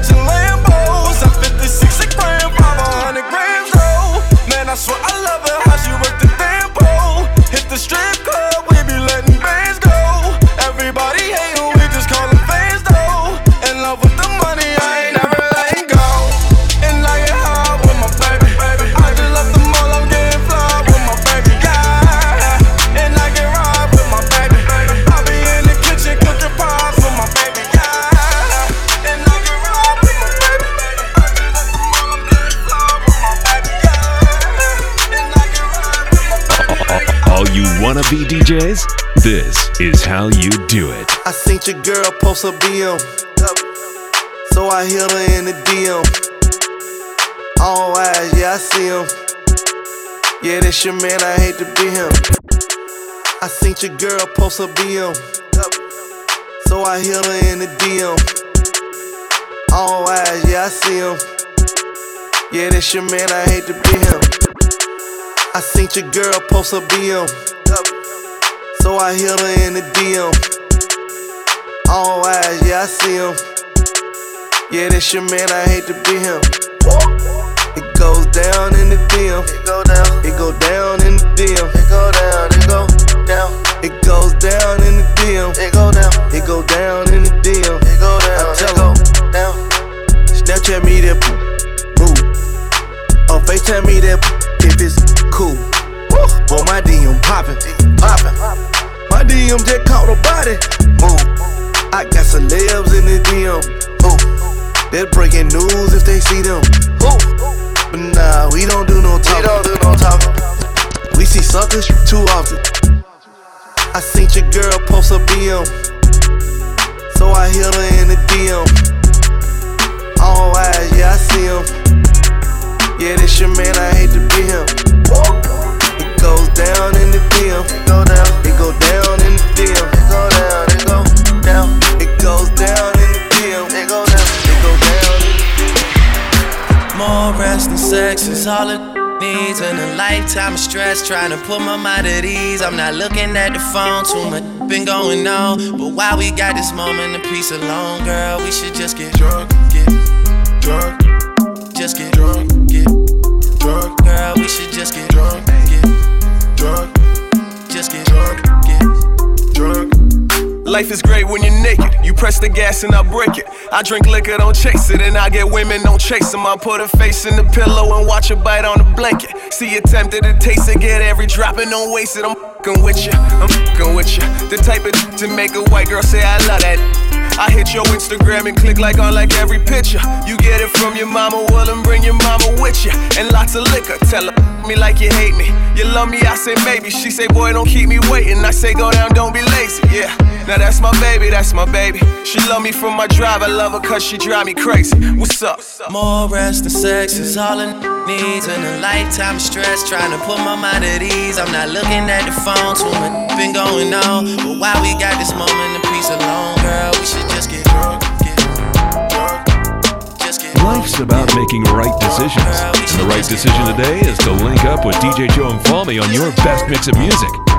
Wanna be DJs? This is how you do it. I seen your girl post a BM. So I hit her in the DM. All eyes, yeah, I see him. Yeah, that's your man, I hate to be him. I seen your girl post a BM. So I hit her in the DM. All eyes, yeah, I see him. Yeah, that's your man, I hate to be him. I seen your girl post a BM. So I hit her in the DM. All eyes, yeah, I see him. Yeah, that's your man, I hate to be him. It goes down in the DM. It go down. It go down in the DM. It go down. It go down. It goes down in the DM. It go down. It go down in the DM. It go down. I tell her down. Snapchat me that move. Or FaceTime me that if it's cool. Boy, my DM poppin', poppin'. My DM just caught a body. Move. I got celebs in the DM. Ooh. They're breaking news if they see them. Ooh. But nah, we don't do no talking. We don't do no talking. We see suckers too often. I seen your girl post a BM. So I hit her in the DM. All eyes, yeah, I see him. Yeah, this your man, I hate to be him. It goes down in the DM. It go down. It go down in the DM. It go down. It go down. It goes down in the DM. It go down. It go down in the More rest and sex is all it needs. And a lifetime of stress trying to put my mind at ease. I'm not looking at the phone, too much been going on. But while we got this moment of peace alone, girl, we should just get drunk, get drunk, just get drunk, get drunk. Girl, we should just get drunk, drunk, just get drunk, get drunk. Life is great when you're naked. You press the gas and I break it. I drink liquor, don't chase it. And I get women, don't chase them. I put a face in the pillow and watch her bite on the blanket. See you tempted to taste it, get every drop and don't waste it. I'm fing with you, I'm fing with you. The type of to make a white girl say I love that. I hit your Instagram and click like on like every picture. You get it from your mama, well, and bring your mama with you. And lots of liquor, tell her me like you hate me. You love me, I say maybe. She say, boy, don't keep me waiting. I say, go down, don't be lazy. Yeah, now that's my baby, that's my baby. She love me from my drive, I love her cause she drive me crazy. What's up? More rest and sex is all it needs. And a lifetime of stress trying to put my mind at ease. I'm not looking at the phone, too much been going on. But while we got this moment of peace alone, girl, we should just get drunk, get drunk, just get Life's about making right decisions. And the right decision today is to link up with DJ Joe Mfalme on your best mix of music.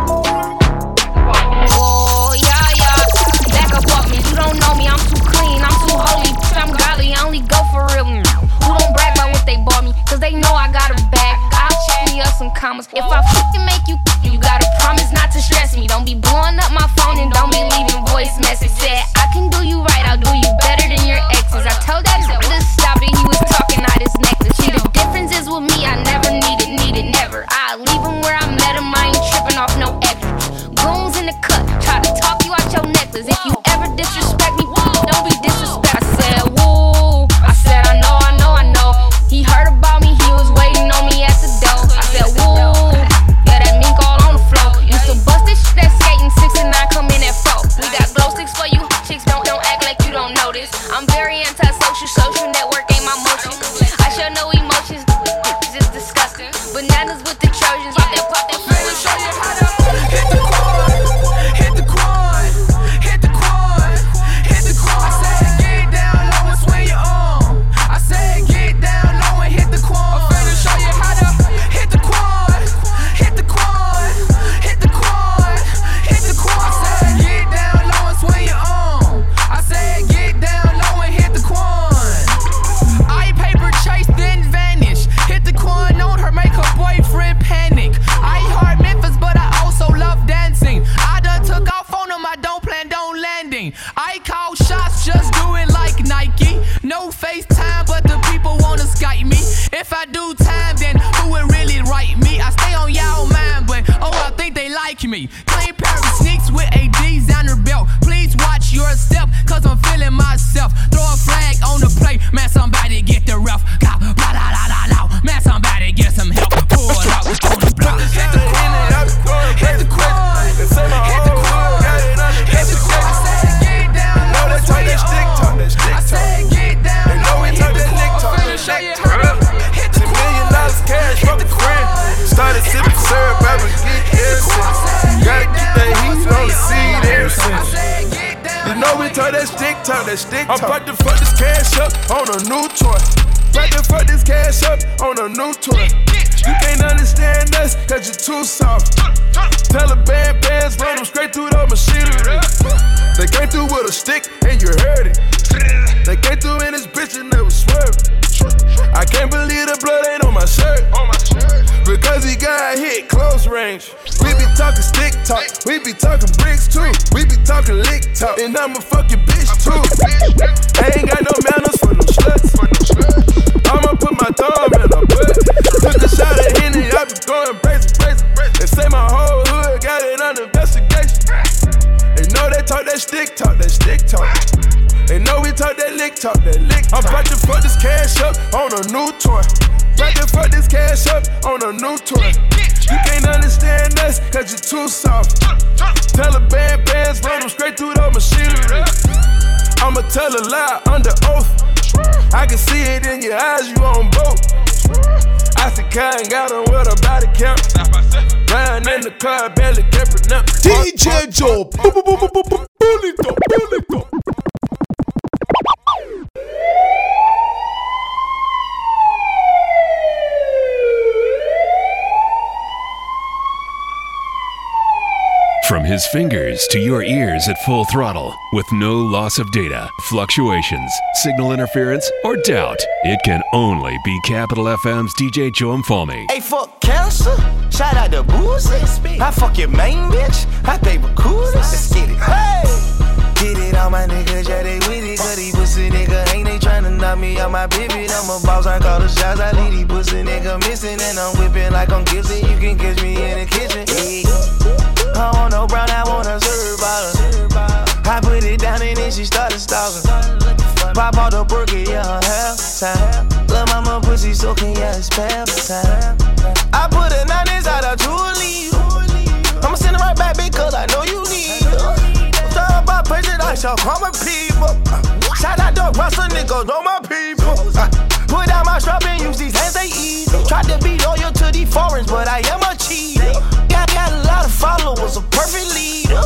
Some commas. If I fucking make you, you gotta promise not to stress me. Don't be blowing up my phone and don't be leaving voice message. Said, I can do you right. I'll do you better than your exes. I told that to stop it. He was talking out his necklace. See, the difference is with me. I never needed, needed, never. I leave him where I met him. I ain't to ears at full throttle, with no loss of data, fluctuations, signal interference, or doubt, it can only be Capital FM's DJ Joe Mfalme. Hey, fuck cancer. Shout out to Boosie. I fuck your main bitch. I think we're cool. Let's get it. Hey! Get it on my niggas, yeah, they with it. Cause these pussy nigga ain't they tryna knock me out my pivot. I'm a boss, I call the shots. I leave these pussy nigga missing. And I'm whipping like I'm Gibson. You can catch me in the kitchen. Yeah. I want no brown, I want a serve bottle. I put it down and then she started stalking. Pop out the burger, yeah, half time. Lil' mama pussy soaking, yeah, it's pap time. I put a nine inside a Julie. I'ma send it right back because I know you need it. Talk about prejudice, y'all call my people. Shout out to Russell niggas, know my people. Uh, put out my strap and use these hands, they eat. Tried to be loyal to these foreigns, but I am a cheater. Got, a lot of followers, a perfect leader.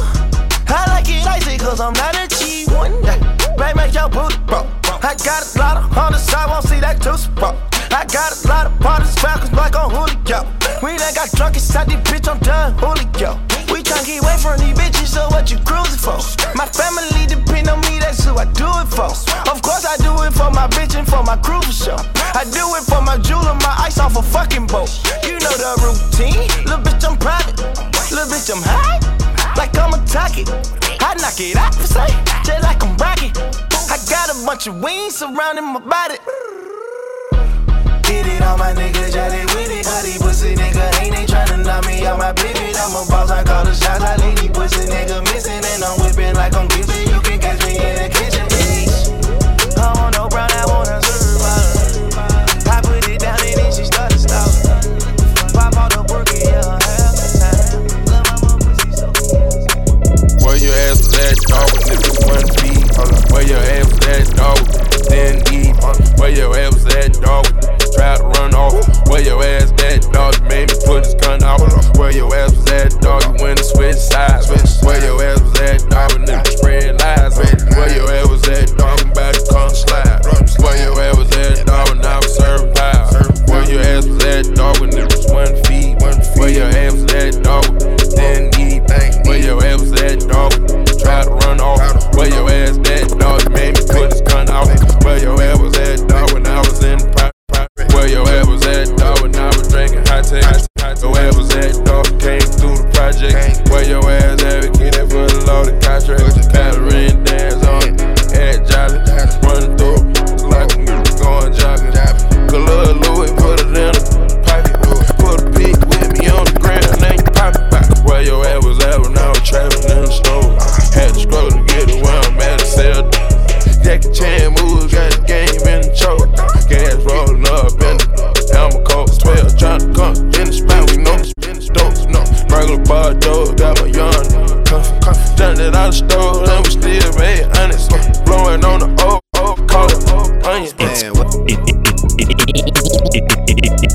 I like it icy cause I'm not a cheap one. Baby, make your booty bro. I got a lot of on the side, won't see that two spot. I got a lot of partners, falcons, black on Julio. We done got drunk inside this bitch, I'm done, Julio. Tryna get away from these bitches, so what you cruising for? My family depend on me, that's who I do it for. Of course I do it for my bitch and for my crew for sure. I do it for my jeweler, my ice off a fucking boat. You know the routine, little bitch I'm private, little bitch I'm high, like I'm a target. I knock it out for say, just like I'm rocket. I got a bunch of wings surrounding my body. Get it on my niggas, yeah, they with it. These pussy nigga ain't they tryna knock me out my pivot. I'm a boss, I call the shots. I leave these pussy nigga missing. And I'm whipping like I'm Gibson. You can catch me in the kitchen, bitch. I want no brown, I want a serve I put it down and then she started stalking. Pop out the burger, yeah. Where your ass was at, dog, when niggas one feet. Where your ass was at, dog, then eat. Where your ass was at, dog, try to run off. Where your ass at, dog, you made me put his gun out. Where your ass was at, dog, you went and switch sides. Where your ass was at, dog, when niggas spread lies. Where your ass was at, dog, I'm about to come slide. Where your ass was at, dog, when I was serving pie. Where your ass was at, dog, when niggas take. Where ass was at, dog, came through the project. Where your ass at, get it for the loaded contract. Pattern dance on, head jolly, running through, like going jogging. Color Louis, put it in a pipe. Put a peak with me on the ground, it back. Where your ass was at when I was trapping in the store. Had to scroll to get it where I'm at sell. Jackie Chan comfy, comfy. Turned it out the store, and we still made honest. Blowing on the old, old, call it onion.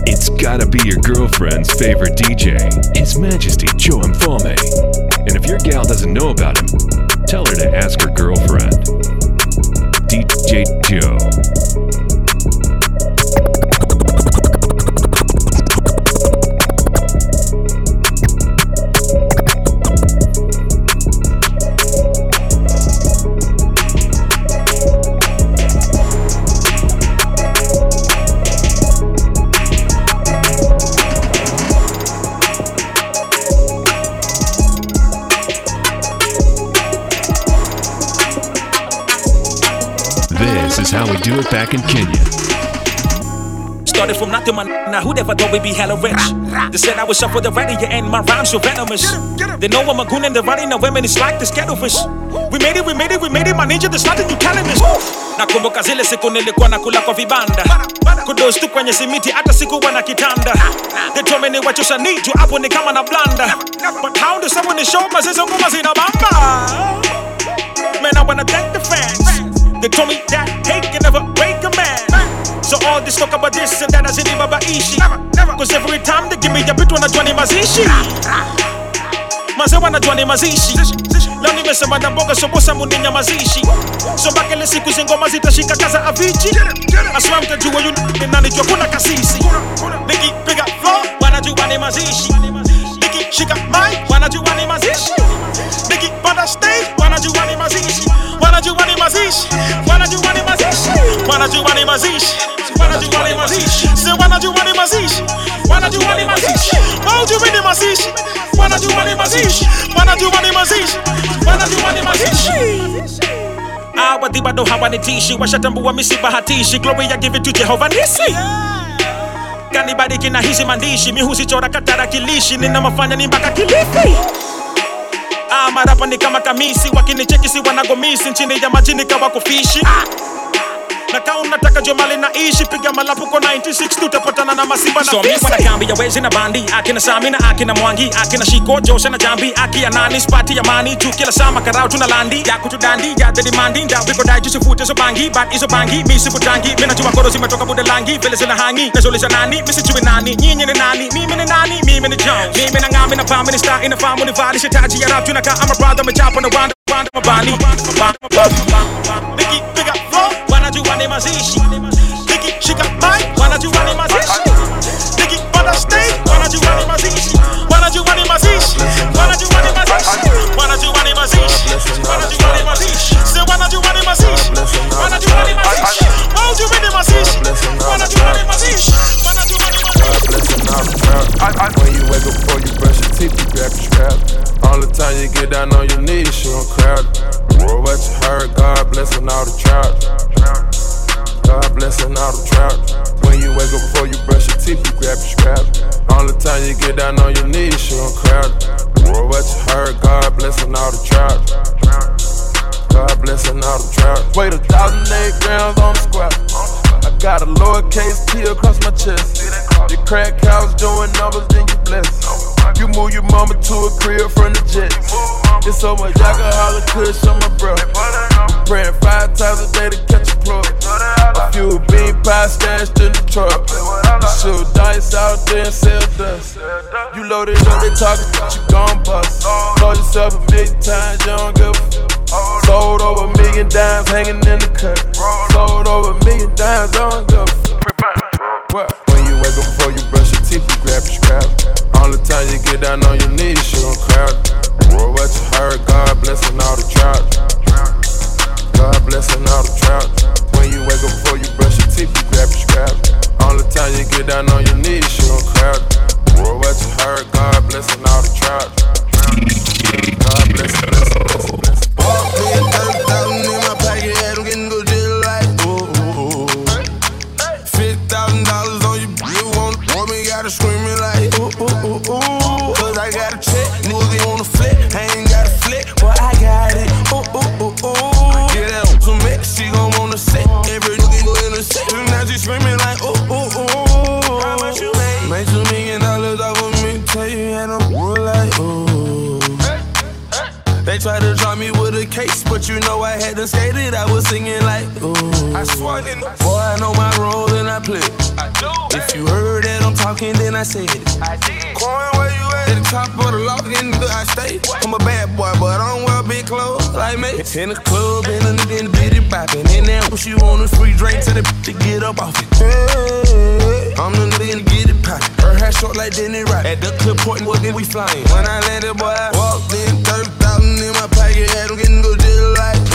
It's gotta be your girlfriend's favorite DJ, His Majesty Joe Mfalme. And if your gal doesn't know about him, tell her to ask her girlfriend. DJ Joe. We do it back in Kenya. started from nothing, man. Now who never thought we'd be hella rich? They said I was up for the ready and my rhymes were venomous. They know I'm a goon and they're running away, man. It's like this kettlefish. We made it, we made it, we made it, my ninja. There's nothing you telling us. Nakumbuka zile siku nilikuwa nakula kwa vibanda kudos tu kwenye simiti hata sikuwa na kitanda They told me ni wachosha nitu hapo ni kama na blanda But how do someone show mazizo ngoma zina bamba Man I wanna thank the fans They told me that hate can never break a man. So all this talk about this and that hazini babaishi Cause every time they give me a bit wanajua ni mazishi Mazee wanajua ni mazishi Leo nimesema na mboga sobosa muninya mazishi So mpaka ile siku zingoma zitashika kaza avichi Aswa mtajua yu ni nani jua kuna kasisi Nikipiga flow wanajua ni mazishi Nikishika mic wanajua ni mazishi Nikipanda stage wanajua ni mazishi Wanajua ni mazishi Wanajua ni mazishi Wanajua ni mazishi Wanajua ni mazishi Say wanajua ni mazishi Wanajua ni mazishi Wanajua ni mazishi Wanajua ni mazishi Wanajua ni mazishi Wanajua ni mazishi awadhi bado hawanitishi washatambua misibahatishi glory ya give it to jehova nisi kanibariki na hizi mandishi mihusichora katarakilishi ninamafanya ni mpaka kilifi Ah, marapa ni kama kamisi wakinicheki si wanagomisi nchini ya majini kawa kufishi na kama unataka jua mali naishi piga malapuko 96 utapatana na masimba na So fisi mi wana kambi ya wezi na bandi akina sami na akina mwangi akina shiko josha na jambi akia nani spati ya mani tu kila sama karau tuna landi ya kutudandi ya the demanding da wiko dai tusifute so bangi but iso bangi mi sifutangi mina jua koro zimetoka bude langi vile zina hangi nazoliza nani misi chui nani nyinyi ni nani mimi ni nani mimi ni Jones mimi na ngami na pami ni star ina famu ni vali shitaji ya rap tunaka I'm a brother mechapa na wanda wanda mabani Niki piga flow wanajua ni mazishi Niki shika mic wanajua ni mazishi Niki panda stage wanajua ni mazishi Wanajua ni mazishi Wanajua ni mazishi Wanajua ni mazishi Wanajua ni mazishi Say wanajua ni mazishi Wanajua ni mazishi Wanajua ni mazishi Wanajua ni mazishi When you wake up before you brush your teeth, you grab your strap. All the time you get down on your knees, you don't crowd. What you heard, God blessing all the trout. God blessing all the trout. When you wake up before you brush your teeth, you grab your strap. All the time you get down on your knees, you don't crowd. What you heard, God blessing all the trout. God blessing all the trout. Weighed a thousand eight grams on the squat. I got a lowercase T across my chest. Your crack house doing numbers, then you bless. You move your mama to a crib from the jets. It's so much alcohol and kush on my bro. Praying five times a day to catch a plug. A few bean pie stashed in the truck. You shoot dice out there and sell dust. You loaded up, they talking, but you gon' bust. Told yourself a million times, you don't give a f- Sold over a million dimes hanging in the cut. Sold over a million dimes, don't give a f- What? Wake up before you brush your teeth, you grab your scrap. All the time you get down on your knees, you don't crowd. What you heard, God blessing all the trout. God blessing all the trout. When you wake up before you brush your teeth, you grab your scrap. All the time you get down on your knees, you don't crowd. What you heard, God blessing all the trout. God blessing, blessing, blessing, blessing. Tried to drop me with a case, but you know I had to skate it. I was singing like, ooh. I in Boy, I know my role and I play. I do. If you heard that I'm talking, then I said it. I did. Coin, where you at? At the top of the lock, in the I stay. I'm a bad boy, but I don't wear big clothes like me. In the club, and a nigga in the bitty poppin'. And then what you want is free drink to the to get up off it. Hey, I'm the nigga to get it poppin'. Her hair short like Denny Rock. At the clip point, what then we flying. When I landed, boy, I walked in 30,000 in my pocket, had them getting good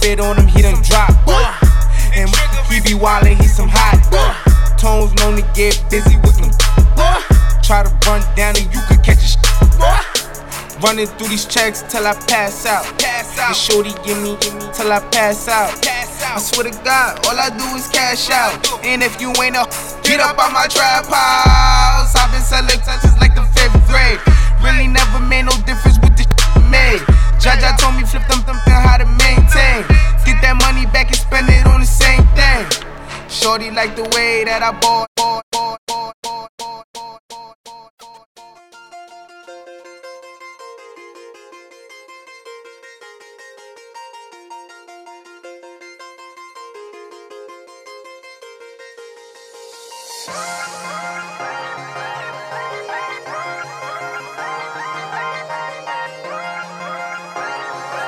Monte keep it on him, he done drop. And he be wildin', he some hot. Tones known to get busy with them. Try to run down and you could catch a sh- Running through these checks till I pass out. Pass out. The shorty give me give me till I pass out. pass I swear to God, all I do is cash out. And if you ain't a get up on my trap house. I've been selling touches like the fifth grade. Really never made no difference with the shit made. Jaja told me flip them, them, them how to spend it on the same thing. Shorty like the way that I bought. bought.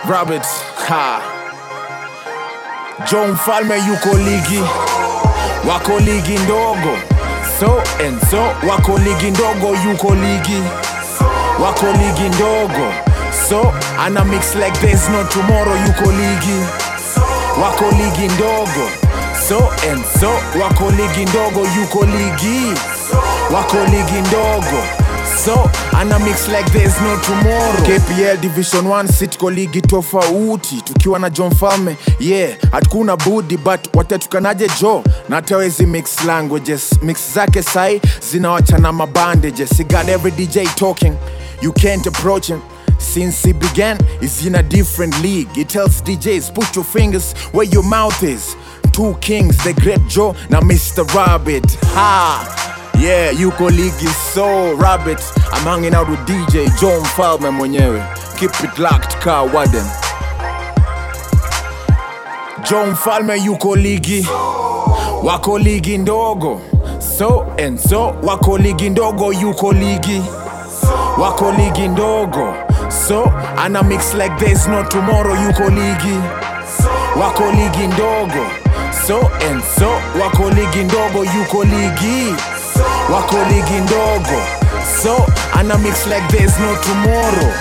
Rabbit, ha. Joe Mfalme yuko ligi, wako ligi ndogo. So and so, wako ligi ndogo, yuko ligi, wako ligi ndogo. So ana mix like there's no tomorrow, yuko ligi, wako ligi ndogo. So and so, wako ligi ndogo, yuko ligi, wako ligi ndogo. So ana mix like there's no tomorrow. KPL Division 1 sitco ligi tofauti, tukiwa na John Falme yeah, hatukuna budi but watatukanaje jo na hatawezi mix languages mix zake sai zinawachana mabandages. He every DJ talking, you can't approach him. Since he began, he's in a different league. He tells DJs, put your fingers where your mouth is. Two kings, the great Joe, now Mr. Rabbit. Ha! Yeah, yuko ligi so rabbit. I'm hanging out with DJ John Falme mwenyewe. Keep it locked, car warden. John Falme yuko ligi, wako ligi ndogo. So and so, wako ligi ndogo, yuko ligi, wako ligi ndogo. So ana mix like this no tomorrow, yuko ligi, wako ligi ndogo. So and so, wako ligi ndogo, yuko ligi wako ligi ndogo. So ana mix like there's no tomorrow